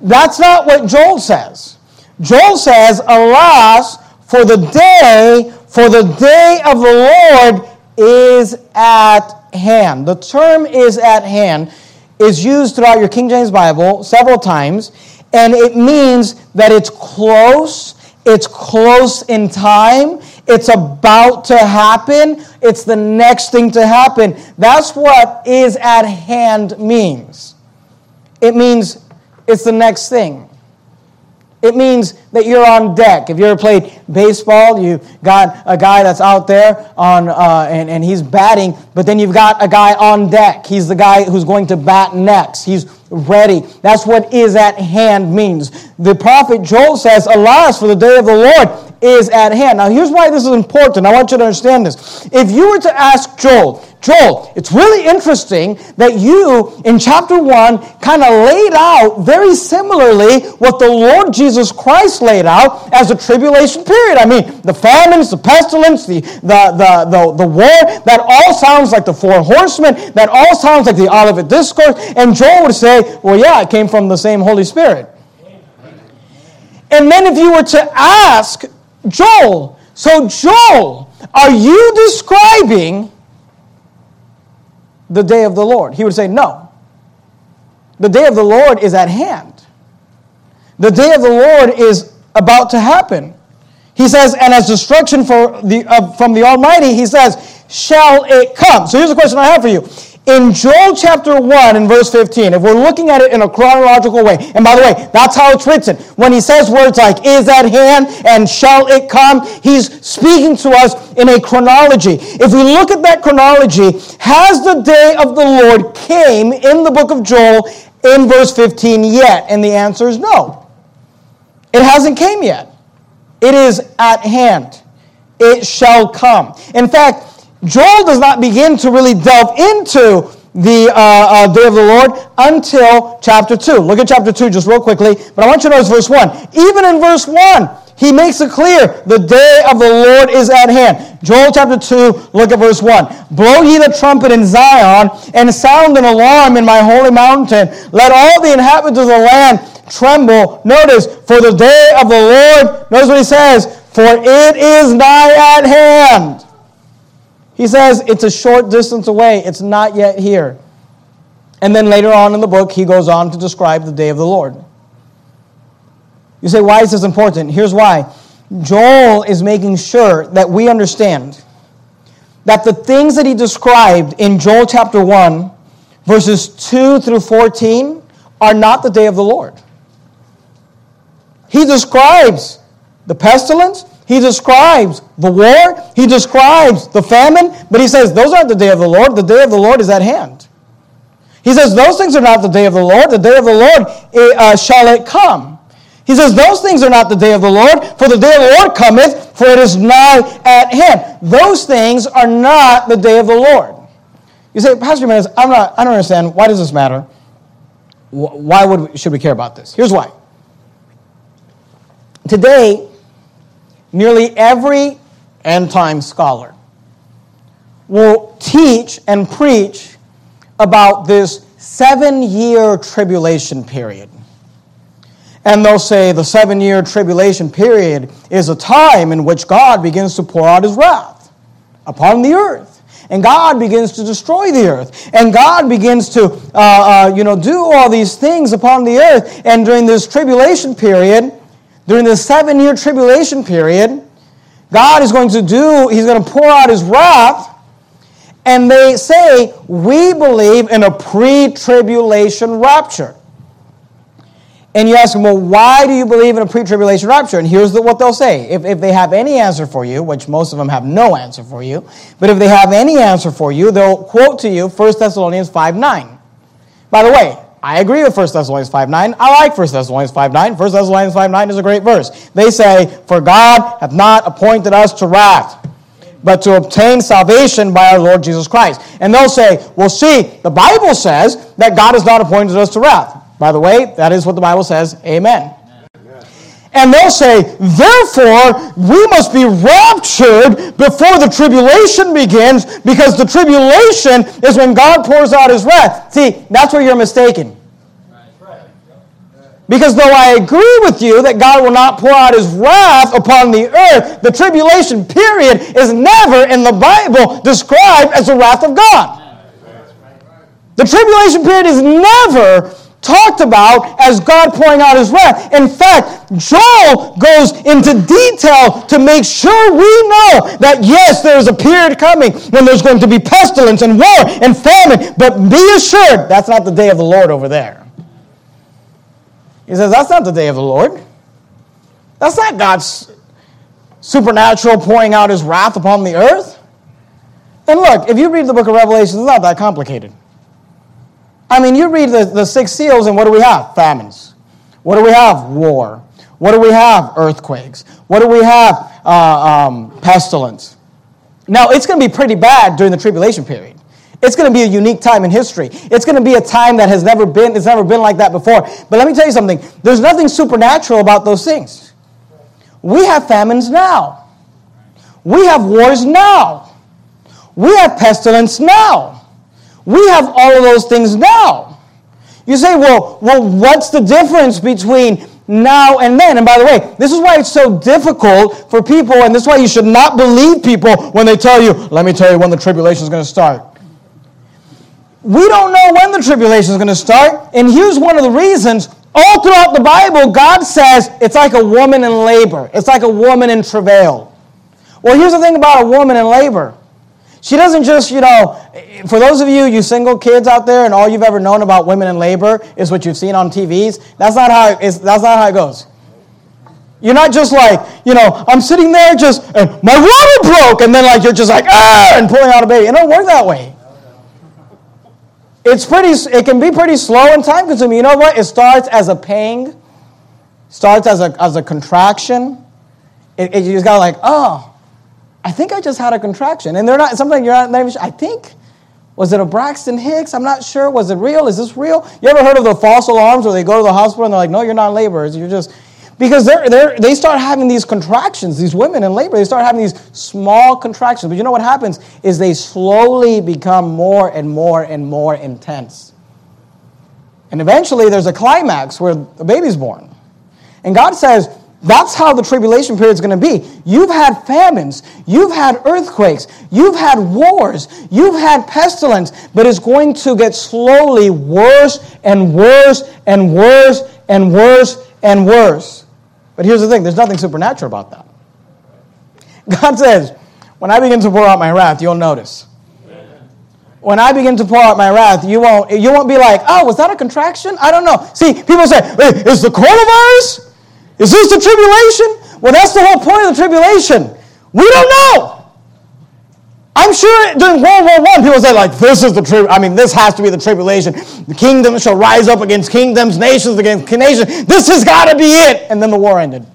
That's not what Joel says. Joel says, Alas, for the day, for the day of the Lord is at hand. The term is at hand is used throughout your King James Bible several times, and it means that it's close, it's close in time, it's about to happen, it's the next thing to happen. That's what is at hand means. It means it's the next thing. It means that you're on deck. If you ever played baseball, you got a guy that's out there on, uh, and, and he's batting, but then you've got a guy on deck. He's the guy who's going to bat next. He's ready. That's what is at hand means. The prophet Joel says, Alas, for the day of the Lord is at hand. Now, here's why this is important. I want you to understand this. If you were to ask Joel, Joel, it's really interesting that you, in chapter 1, kind of laid out very similarly what the Lord Jesus Christ laid out as a tribulation period. I mean, the famines, the pestilence, the, the, the, the, the war, that all sounds like the four horsemen, that all sounds like the Olivet Discourse. And Joel would say, well, yeah, it came from the same Holy Spirit. And then if you were to ask Joel, so Joel, are you describing the day of the Lord? He would say, No. The day of the Lord is at hand. The day of the Lord is about to happen. He says, and as destruction for the, uh, from the Almighty, he says, shall it come? So here's a question I have for you. In Joel chapter 1 and verse 15, if we're looking at it in a chronological way, and by the way, that's how it's written. When he says words like is at hand and shall it come, he's speaking to us in a chronology. If we look at that chronology, has the day of the Lord came in the book of Joel in verse 15 yet? And the answer is no. It hasn't came yet. It is at hand. It shall come. In fact, Joel does not begin to really delve into the uh, uh, day of the Lord until chapter 2. Look at chapter 2 just real quickly, but I want you to notice verse 1. Even in verse 1, he makes it clear the day of the Lord is at hand. Joel chapter 2, look at verse 1. Blow ye the trumpet in Zion and sound an alarm in my holy mountain. Let all the inhabitants of the land tremble. Notice, for the day of the Lord, notice what he says, for it is nigh at hand. He says it's a short distance away, it's not yet here. And then later on in the book, he goes on to describe the day of the Lord. You say, why is this important? Here's why. Joel is making sure that we understand that the things that he described in Joel chapter 1, verses 2 through 14, are not the day of the Lord. He describes the pestilence, He describes the war, he describes the famine, but he says, Those aren't the day of the Lord. The day of the Lord is at hand. He says, Those things are not the day of the Lord. The day of the Lord eh, uh, shall it come. He says, Those things are not the day of the Lord, for the day of the Lord cometh, for it is nigh at hand. Those things are not the day of the Lord. You say, Pastor Jimenez, I'm not, I don't understand. Why does this matter? Why would, should we care about this? Here's why. Today, nearly every end time scholar will teach and preach about this seven year tribulation period. And they'll say the seven year tribulation period is a time in which God begins to pour out his wrath upon the earth. And God begins to destroy the earth. And God begins to, uh, uh, you know, do all these things upon the earth. And during this tribulation period, during the seven year tribulation period, God is going to do, He's going to pour out His wrath. And they say, we believe in a pre tribulation rapture. And you ask them, well, why do you believe in a pre tribulation rapture? And here's the, what they'll say. If, if they have any answer for you, which most of them have no answer for you, but if they have any answer for you, they'll quote to you 1 Thessalonians 5 9. By the way, I agree with 1 Thessalonians 5 9. I like 1 Thessalonians 5 9. 1 Thessalonians 5 9 is a great verse. They say, For God hath not appointed us to wrath, but to obtain salvation by our Lord Jesus Christ. And they'll say, Well, see, the Bible says that God has not appointed us to wrath. By the way, that is what the Bible says. Amen. And they'll say, therefore, we must be raptured before the tribulation begins because the tribulation is when God pours out his wrath. See, that's where you're mistaken. Because though I agree with you that God will not pour out his wrath upon the earth, the tribulation period is never in the Bible described as the wrath of God. The tribulation period is never talked about as God pouring out his wrath. In fact, Joel goes into detail to make sure we know that yes, there is a period coming when there's going to be pestilence and war and famine, but be assured that's not the day of the Lord over there. He says, that's not the day of the Lord. That's not God's supernatural pouring out his wrath upon the earth. And look, if you read the book of Revelation, it's not that complicated. I mean, you read the, the six seals, and what do we have? Famines. What do we have? War. What do we have? Earthquakes. What do we have? Uh, um, pestilence. Now, it's going to be pretty bad during the tribulation period. It's going to be a unique time in history. It's going to be a time that has never been, it's never been like that before. But let me tell you something. There's nothing supernatural about those things. We have famines now. We have wars now. We have pestilence now. We have all of those things now. You say, well, well, what's the difference between now and then? And by the way, this is why it's so difficult for people, and this is why you should not believe people when they tell you, let me tell you when the tribulation is going to start. We don't know when the tribulation is going to start, and here's one of the reasons. All throughout the Bible, God says it's like a woman in labor. It's like a woman in travail. Well, here's the thing about a woman in labor. She doesn't just, you know, for those of you, you single kids out there, and all you've ever known about women in labor is what you've seen on TVs. That's not how it's, that's not how it goes. You're not just like, you know, I'm sitting there just, and my rubber broke, and then like you're just like, ah, and pulling out a baby. It don't work that way. It's pretty, it can be pretty slow and time consuming. You know what? It starts as a pang, starts as a, as a contraction. It, it, you just got like, oh, I think I just had a contraction. And they're not, sometimes you're not, even. I think, was it a Braxton Hicks? I'm not sure. Was it real? Is this real? You ever heard of the false alarms where they go to the hospital and they're like, no, you're not in labor. You're just, because they're, they're, they start having these contractions, these women in labor, they start having these small contractions. But you know what happens is they slowly become more and more and more intense. And eventually there's a climax where the baby's born. And God says, that's how the tribulation period is going to be. You've had famines, you've had earthquakes, you've had wars, you've had pestilence, but it's going to get slowly worse and worse and worse and worse and worse. But here's the thing there's nothing supernatural about that. God says, when I begin to pour out my wrath, you'll notice. When I begin to pour out my wrath, you won't, you won't be like, oh, was that a contraction? I don't know. See, people say, is the coronavirus? Is this the tribulation? Well, that's the whole point of the tribulation. We don't know. I'm sure during World War I, people said, like, this is the trib. I mean, this has to be the tribulation. The kingdom shall rise up against kingdoms, nations against nations. This has got to be it. And then the war ended.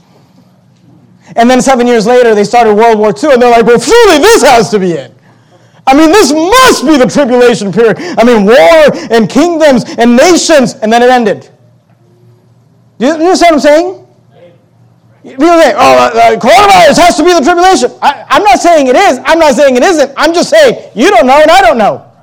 And then seven years later, they started World War II, and they're like, well, surely this has to be it. I mean, this must be the tribulation period. I mean, war and kingdoms and nations, and then it ended. Do you understand what I'm saying? People say, oh, uh, uh, coronavirus has to be the tribulation. I, I'm not saying it is. I'm not saying it isn't. I'm just saying you don't know and I don't know.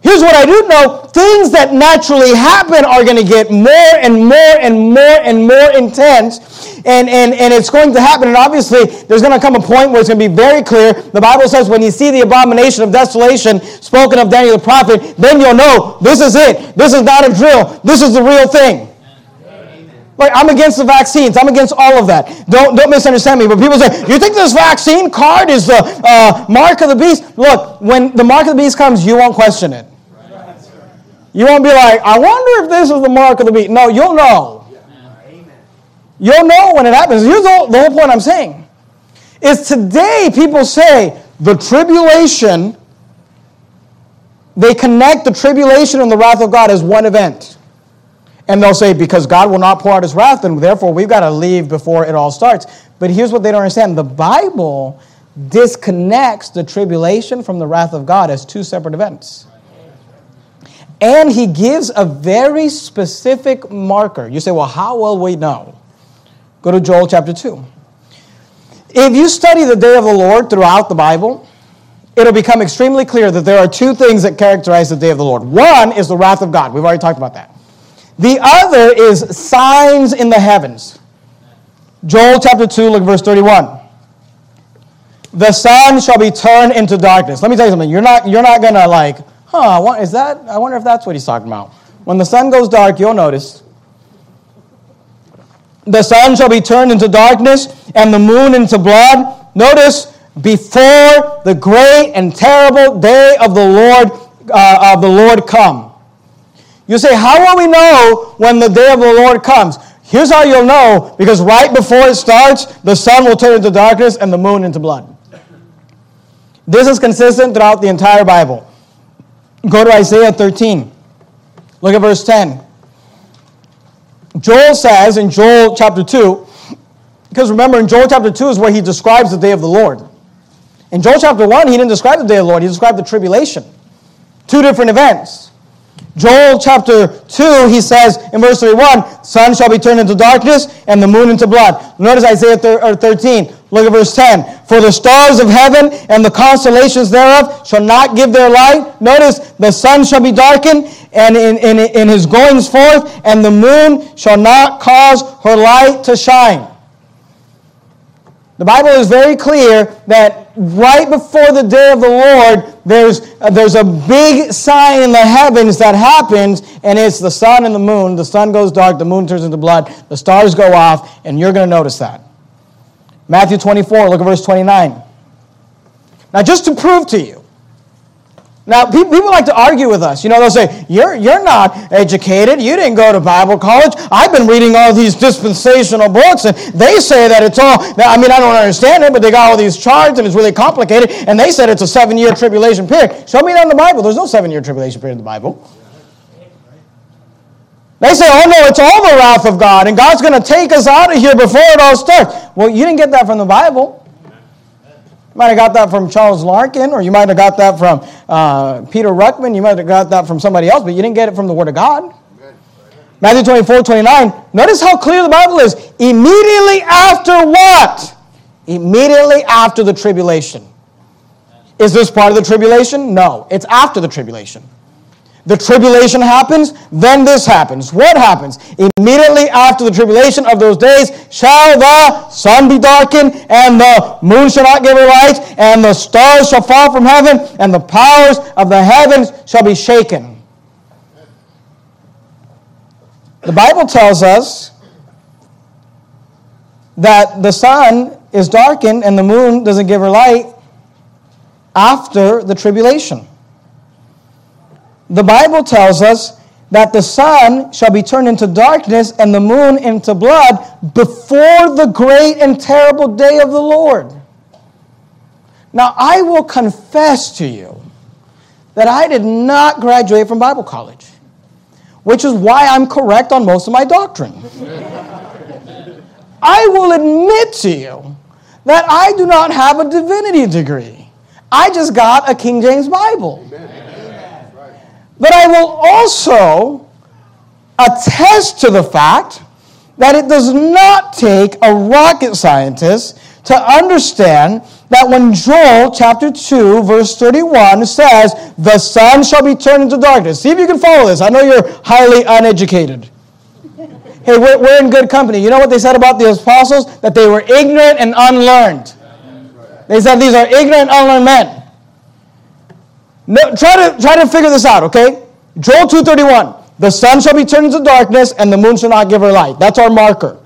Here's what I do know things that naturally happen are going to get more and more and more and more intense. And, and, and it's going to happen. And obviously, there's going to come a point where it's going to be very clear. The Bible says, when you see the abomination of desolation spoken of Daniel the prophet, then you'll know this is it. This is not a drill. This is the real thing. Like, I'm against the vaccines. I'm against all of that. Don't, don't misunderstand me. But people say, you think this vaccine card is the uh, mark of the beast? Look, when the mark of the beast comes, you won't question it. You won't be like, I wonder if this is the mark of the beast. No, you'll know. You'll know when it happens. Here's the whole, the whole point I'm saying. Is today people say the tribulation, they connect the tribulation and the wrath of God as one event. And they'll say, because God will not pour out his wrath, and therefore we've got to leave before it all starts. But here's what they don't understand the Bible disconnects the tribulation from the wrath of God as two separate events. And he gives a very specific marker. You say, well, how will we know? Go to Joel chapter 2. If you study the day of the Lord throughout the Bible, it'll become extremely clear that there are two things that characterize the day of the Lord. One is the wrath of God. We've already talked about that. The other is signs in the heavens. Joel chapter 2, look verse 31. The sun shall be turned into darkness. Let me tell you something. You're not, you're not going to like, huh, is that, I wonder if that's what he's talking about. When the sun goes dark, you'll notice. The sun shall be turned into darkness and the moon into blood. Notice, before the great and terrible day of the Lord, uh, of the Lord come. You say, How will we know when the day of the Lord comes? Here's how you'll know because right before it starts, the sun will turn into darkness and the moon into blood. This is consistent throughout the entire Bible. Go to Isaiah 13. Look at verse 10. Joel says in Joel chapter 2, because remember, in Joel chapter 2 is where he describes the day of the Lord. In Joel chapter 1, he didn't describe the day of the Lord, he described the tribulation. Two different events. Joel chapter 2, he says in verse 31, sun shall be turned into darkness and the moon into blood. Notice Isaiah 13. Look at verse 10. For the stars of heaven and the constellations thereof shall not give their light. Notice the sun shall be darkened and in, in, in his goings forth, and the moon shall not cause her light to shine. The Bible is very clear that right before the day of the Lord, there's, uh, there's a big sign in the heavens that happens, and it's the sun and the moon. The sun goes dark, the moon turns into blood, the stars go off, and you're going to notice that. Matthew 24, look at verse 29. Now, just to prove to you now, people like to argue with us. You know, they'll say, you're, you're not educated. You didn't go to Bible college. I've been reading all these dispensational books, and they say that it's all, I mean, I don't understand it, but they got all these charts, and it's really complicated, and they said it's a seven-year tribulation period. Show me that in the Bible. There's no seven-year tribulation period in the Bible. They say, oh no, it's all the wrath of God, and God's going to take us out of here before it all starts. Well, you didn't get that from the Bible might have got that from Charles Larkin, or you might have got that from uh, Peter Ruckman, you might have got that from somebody else, but you didn't get it from the Word of God. Matthew 24, 29. Notice how clear the Bible is. Immediately after what? Immediately after the tribulation. Is this part of the tribulation? No, it's after the tribulation the tribulation happens, then this happens. What happens? Immediately after the tribulation of those days shall the sun be darkened, and the moon shall not give her light, and the stars shall fall from heaven, and the powers of the heavens shall be shaken. The Bible tells us that the sun is darkened and the moon doesn't give her light after the tribulation. The Bible tells us that the sun shall be turned into darkness and the moon into blood before the great and terrible day of the Lord. Now, I will confess to you that I did not graduate from Bible college, which is why I'm correct on most of my doctrine. I will admit to you that I do not have a divinity degree. I just got a King James Bible. But I will also attest to the fact that it does not take a rocket scientist to understand that when Joel chapter 2, verse 31 says, The sun shall be turned into darkness. See if you can follow this. I know you're highly uneducated. Hey, we're, we're in good company. You know what they said about the apostles? That they were ignorant and unlearned. They said these are ignorant, unlearned men. No, try to try to figure this out, okay? Joel 2:31. The sun shall be turned into darkness, and the moon shall not give her light. That's our marker.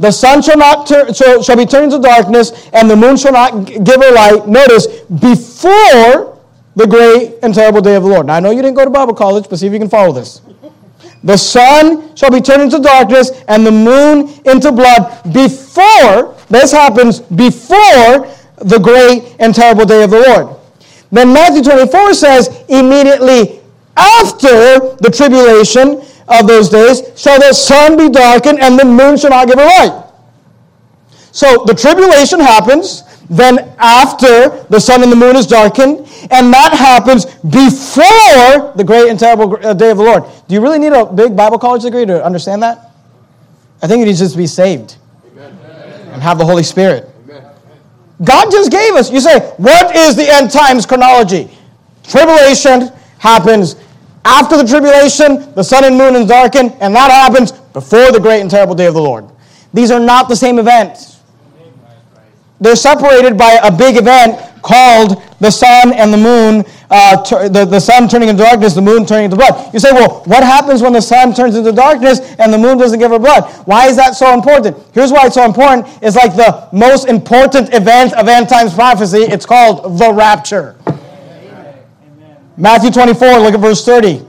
The sun shall not tur- shall, shall be turned into darkness, and the moon shall not give her light. Notice before the great and terrible day of the Lord. Now I know you didn't go to Bible college, but see if you can follow this. The sun shall be turned into darkness, and the moon into blood before this happens before the great and terrible day of the Lord. Then Matthew 24 says, immediately after the tribulation of those days shall the sun be darkened and the moon shall not give a light. So the tribulation happens, then after the sun and the moon is darkened, and that happens before the great and terrible uh, day of the Lord. Do you really need a big Bible college degree to understand that? I think you need just to be saved Amen. and have the Holy Spirit. God just gave us. You say, what is the end times chronology? Tribulation happens after the tribulation, the sun and moon is darkened, and that happens before the great and terrible day of the Lord. These are not the same events. They're separated by a big event called the sun and the moon, uh, ter- the, the sun turning into darkness, the moon turning into blood. You say, well, what happens when the sun turns into darkness and the moon doesn't give her blood? Why is that so important? Here's why it's so important. It's like the most important event of end times prophecy. It's called the rapture. Amen. Matthew 24, look at verse 30.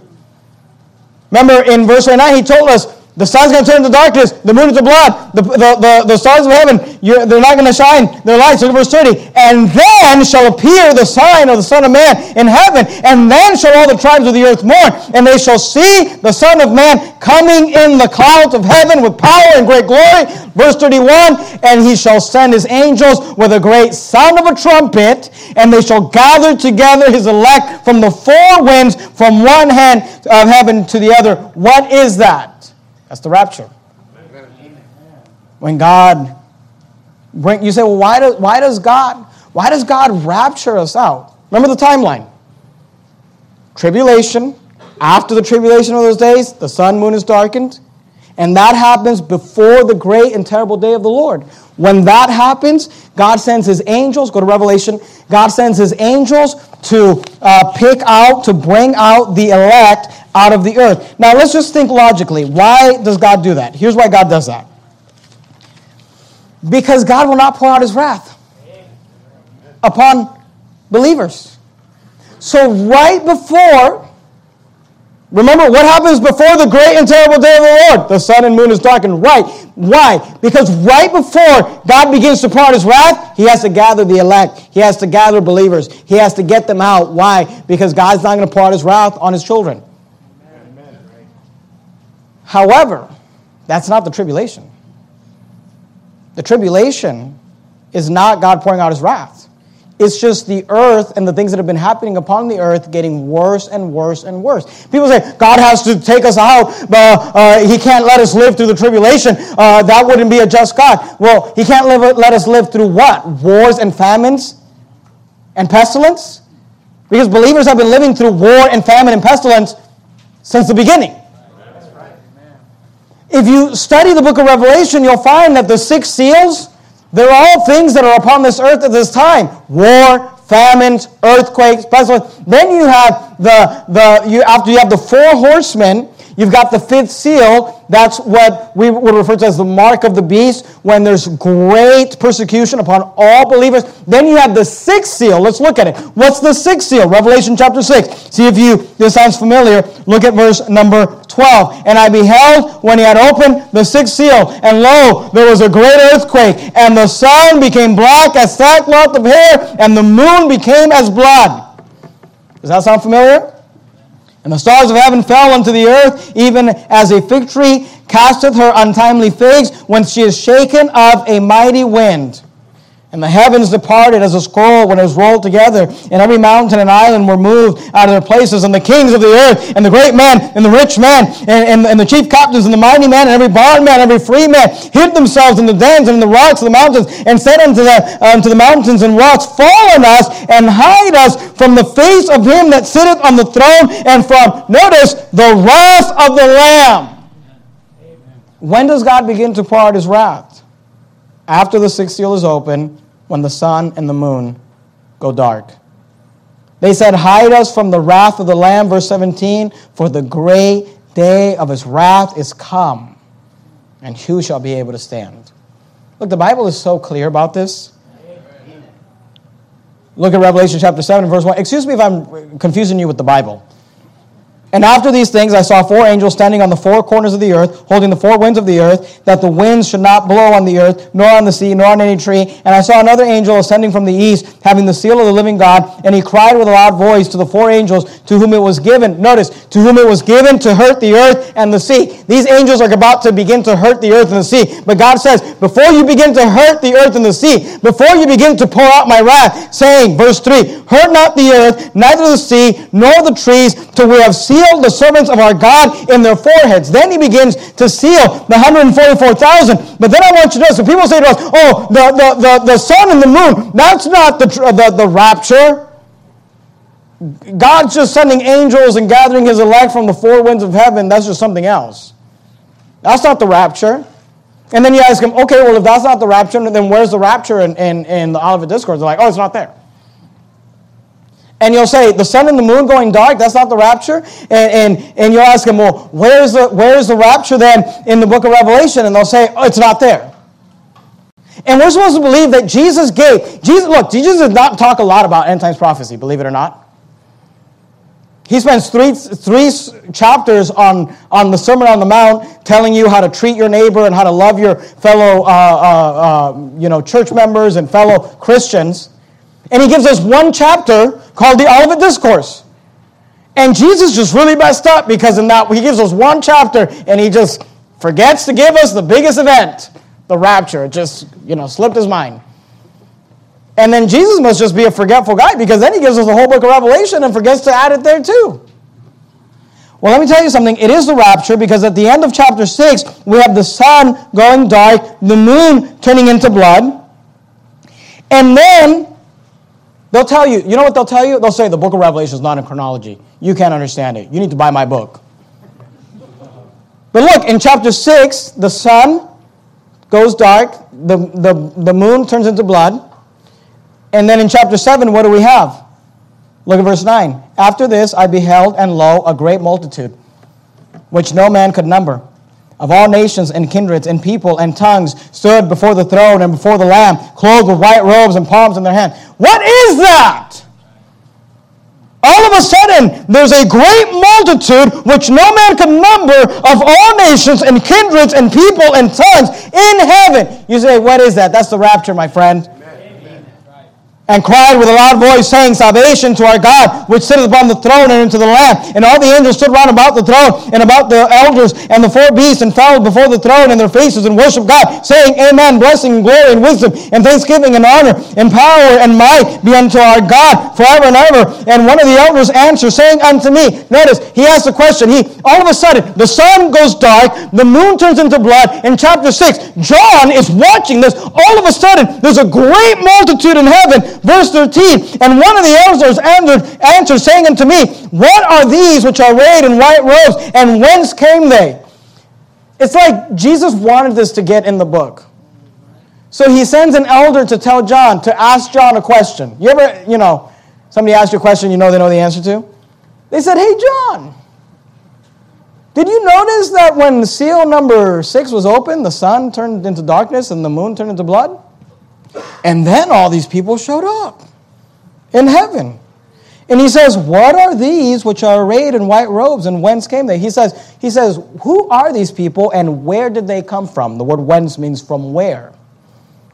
Remember in verse 29, he told us the sun's going to turn into darkness, the moon into blood, the, the, the, the stars of heaven, they're not going to shine their lights. Look at verse 30. And then shall appear the sign of the Son of Man in heaven, and then shall all the tribes of the earth mourn, and they shall see the Son of Man coming in the clouds of heaven with power and great glory. Verse 31 And he shall send his angels with a great sound of a trumpet, and they shall gather together his elect from the four winds, from one hand of heaven to the other. What is that? That's the rapture. When God bring you say, well, why does why does God why does God rapture us out? Remember the timeline. Tribulation. After the tribulation of those days, the sun, moon is darkened. And that happens before the great and terrible day of the Lord. When that happens, God sends his angels, go to Revelation, God sends his angels to uh, pick out, to bring out the elect out of the earth. Now let's just think logically. Why does God do that? Here's why God does that. Because God will not pour out his wrath upon believers. So right before Remember, what happens before the great and terrible day of the Lord? The sun and moon is darkened. Right. Why? Because right before God begins to pour out his wrath, he has to gather the elect. He has to gather believers. He has to get them out. Why? Because God's not going to pour out his wrath on his children. Amen. However, that's not the tribulation. The tribulation is not God pouring out his wrath. It's just the earth and the things that have been happening upon the earth getting worse and worse and worse. People say, God has to take us out, but uh, He can't let us live through the tribulation. Uh, that wouldn't be a just God. Well, He can't live, let us live through what? Wars and famines and pestilence? Because believers have been living through war and famine and pestilence since the beginning. If you study the book of Revelation, you'll find that the six seals they're all things that are upon this earth at this time war, famines, earthquakes, pestilence. Then you have the, the you, after you have the four horsemen, You've got the fifth seal. That's what we would refer to as the mark of the beast when there's great persecution upon all believers. Then you have the sixth seal. Let's look at it. What's the sixth seal? Revelation chapter 6. See if you, this sounds familiar. Look at verse number 12. And I beheld when he had opened the sixth seal, and lo, there was a great earthquake, and the sun became black as sackcloth of hair, and the moon became as blood. Does that sound familiar? And the stars of heaven fell unto the earth, even as a fig tree casteth her untimely figs when she is shaken of a mighty wind. And the heavens departed as a scroll when it was rolled together, and every mountain and island were moved out of their places, and the kings of the earth, and the great man, and the rich man, and, and, and the chief captains, and the mighty man, and every bondman, and every free man, hid themselves in the dens and in the rocks of the mountains, and said unto the, unto the mountains and rocks, Fall on us, and hide us from the face of him that sitteth on the throne, and from, notice, the wrath of the Lamb. Amen. When does God begin to pour out his wrath? After the sixth seal is open, when the sun and the moon go dark. They said, Hide us from the wrath of the Lamb, verse 17, for the great day of his wrath is come, and who shall be able to stand? Look, the Bible is so clear about this. Look at Revelation chapter 7, verse 1. Excuse me if I'm confusing you with the Bible. And after these things, I saw four angels standing on the four corners of the earth, holding the four winds of the earth, that the winds should not blow on the earth, nor on the sea, nor on any tree. And I saw another angel ascending from the east, having the seal of the living God. And he cried with a loud voice to the four angels to whom it was given. Notice, to whom it was given to hurt the earth and the sea. These angels are about to begin to hurt the earth and the sea. But God says, before you begin to hurt the earth and the sea, before you begin to pour out my wrath, saying, verse 3, hurt not the earth, neither the sea, nor the trees, till we have seen sealed the servants of our God in their foreheads. Then he begins to seal the 144,000. But then I want you to know, so people say to us, oh, the, the, the, the sun and the moon, that's not the, the, the rapture. God's just sending angels and gathering his elect from the four winds of heaven. That's just something else. That's not the rapture. And then you ask him, okay, well, if that's not the rapture, then where's the rapture in, in, in the Olivet Discourse? They're like, oh, it's not there. And you'll say, the sun and the moon going dark, that's not the rapture? And, and, and you'll ask them, well, where's the, where's the rapture then in the book of Revelation? And they'll say, oh, it's not there. And we're supposed to believe that Jesus gave, Jesus, look, Jesus did not talk a lot about end times prophecy, believe it or not. He spends three, three chapters on, on the Sermon on the Mount telling you how to treat your neighbor and how to love your fellow uh, uh, uh, you know, church members and fellow Christians. And he gives us one chapter called the Olivet Discourse. And Jesus just really messed up because in that he gives us one chapter and he just forgets to give us the biggest event, the rapture. It just, you know, slipped his mind. And then Jesus must just be a forgetful guy because then he gives us the whole book of Revelation and forgets to add it there too. Well, let me tell you something. It is the rapture because at the end of chapter 6, we have the sun going dark, the moon turning into blood. And then They'll tell you, you know what they'll tell you? They'll say the book of Revelation is not in chronology. You can't understand it. You need to buy my book. But look, in chapter 6, the sun goes dark, the, the, the moon turns into blood. And then in chapter 7, what do we have? Look at verse 9. After this, I beheld, and lo, a great multitude, which no man could number of all nations and kindreds and people and tongues stood before the throne and before the Lamb, clothed with white robes and palms in their hand. What is that? All of a sudden, there's a great multitude which no man can number of all nations and kindreds and people and tongues in heaven. You say, What is that? That's the rapture, my friend and cried with a loud voice, saying, Salvation to our God, which sitteth upon the throne and unto the Lamb. And all the angels stood round about the throne and about the elders and the four beasts and fell before the throne in their faces and worshiped God, saying, Amen, blessing and glory and wisdom and thanksgiving and honor and power and might be unto our God forever and ever. And one of the elders answered, saying unto me, Notice, he asked a question. He all of a sudden, the sun goes dark, the moon turns into blood. In chapter 6, John is watching this. All of a sudden, there's a great multitude in heaven Verse 13, and one of the elders answered, answered, saying unto me, What are these which are arrayed in white robes, and whence came they? It's like Jesus wanted this to get in the book. So he sends an elder to tell John, to ask John a question. You ever, you know, somebody asks you a question you know they know the answer to? They said, Hey, John, Did you notice that when the seal number six was opened, the sun turned into darkness and the moon turned into blood? And then all these people showed up in heaven. And he says, What are these which are arrayed in white robes, and whence came they? He says, he says, Who are these people, and where did they come from? The word whence means from where.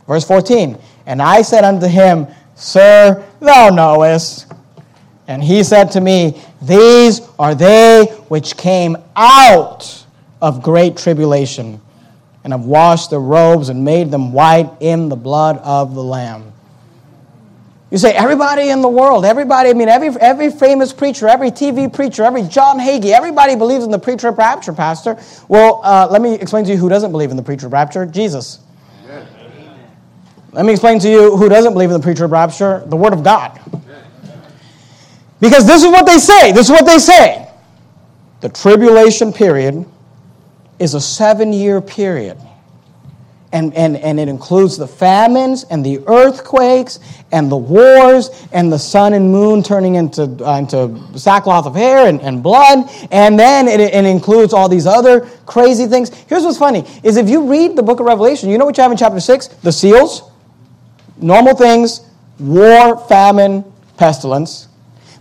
Verse 14, And I said unto him, Sir, thou knowest. And he said to me, These are they which came out of great tribulation, and have washed their robes and made them white in the blood of the Lamb. You say, everybody in the world, everybody, I mean, every, every famous preacher, every TV preacher, every John Hagee, everybody believes in the pre trib rapture, Pastor. Well, uh, let me explain to you who doesn't believe in the pre trib rapture Jesus. Amen. Let me explain to you who doesn't believe in the pre trib rapture the Word of God. Because this is what they say. This is what they say. The tribulation period is a seven year period. And, and, and it includes the famines and the earthquakes and the wars and the sun and moon turning into, uh, into sackcloth of hair and, and blood. And then it, it includes all these other crazy things. Here's what's funny is if you read the book of Revelation, you know what you have in chapter 6? The seals, normal things, war, famine, pestilence.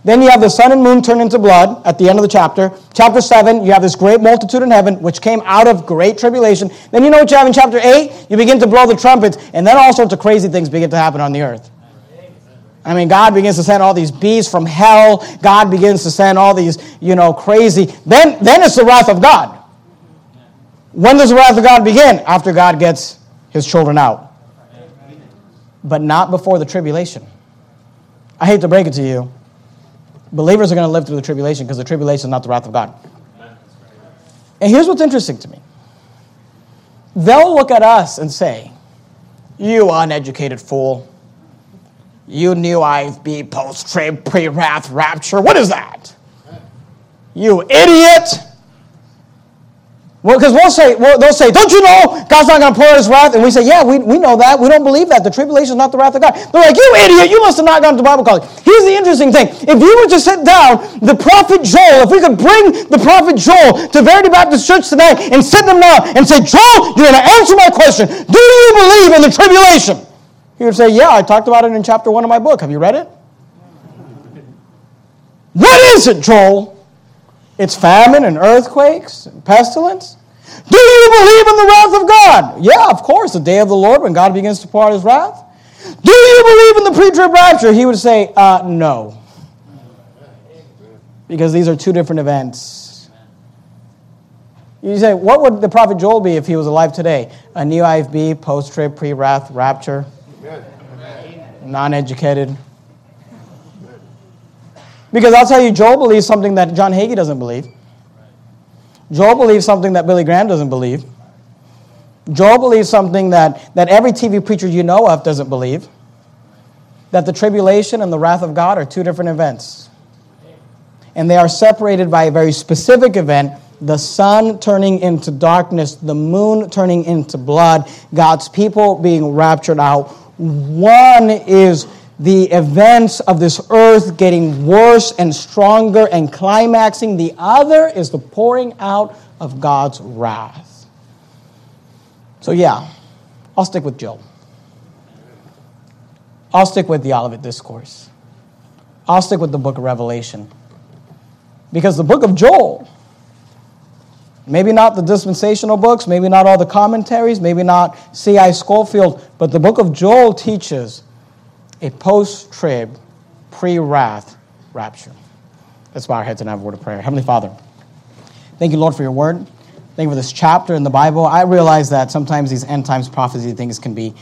Then you have the sun and moon turn into blood at the end of the chapter. Chapter 7, you have this great multitude in heaven, which came out of great tribulation. Then you know what you have in chapter 8? You begin to blow the trumpets, and then all sorts of crazy things begin to happen on the earth. I mean, God begins to send all these beasts from hell. God begins to send all these, you know, crazy. Then, then it's the wrath of God. When does the wrath of God begin? After God gets his children out. But not before the tribulation. I hate to break it to you believers are going to live through the tribulation because the tribulation is not the wrath of God. And here's what's interesting to me they'll look at us and say, You uneducated fool. You new IFB post trib, pre wrath, rapture. What is that? You idiot. Because we'll say, well, they'll say, don't you know God's not going to pour out his wrath? And we say, yeah, we, we know that. We don't believe that. The tribulation is not the wrath of God. They're like, you idiot, you must have not gone to Bible college. Here's the interesting thing. If you were to sit down the prophet Joel, if we could bring the prophet Joel to Verity Baptist Church tonight and sit them down and say, Joel, you're going to answer my question. Do you believe in the tribulation? He would say, yeah, I talked about it in chapter one of my book. Have you read it? What is it, Joel? It's famine and earthquakes and pestilence. Do you believe in the wrath of God? Yeah, of course, the day of the Lord when God begins to pour out his wrath. Do you believe in the pre trib rapture? He would say, uh, no. Because these are two different events. You say, what would the prophet Joel be if he was alive today? A new IFB, post trib, pre wrath, rapture, non educated. Because I'll tell you, Joel believes something that John Hagee doesn't believe. Joel believes something that Billy Graham doesn't believe. Joel believes something that, that every TV preacher you know of doesn't believe. That the tribulation and the wrath of God are two different events. And they are separated by a very specific event the sun turning into darkness, the moon turning into blood, God's people being raptured out. One is the events of this earth getting worse and stronger and climaxing. The other is the pouring out of God's wrath. So, yeah, I'll stick with Joel. I'll stick with the Olivet Discourse. I'll stick with the book of Revelation. Because the book of Joel, maybe not the dispensational books, maybe not all the commentaries, maybe not C.I. Scofield, but the book of Joel teaches a post trib, pre wrath rapture. Let's bow our heads and have a word of prayer. Heavenly Father, thank you, Lord, for your word. Thank you for this chapter in the Bible. I realize that sometimes these end times prophecy things can be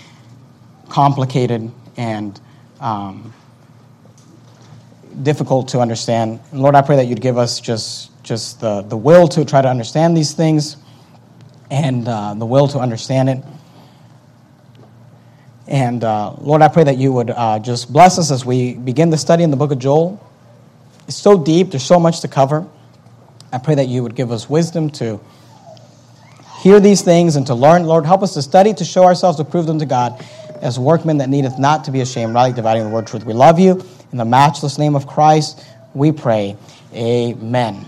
complicated and um, difficult to understand. And Lord, I pray that you'd give us just, just the, the will to try to understand these things and uh, the will to understand it. And uh, Lord, I pray that you would uh, just bless us as we begin the study in the book of Joel. It's so deep, there's so much to cover. I pray that you would give us wisdom to hear these things and to learn. Lord, help us to study, to show ourselves, to prove them to God as workmen that needeth not to be ashamed, rightly dividing the word truth. We love you. In the matchless name of Christ, we pray. Amen.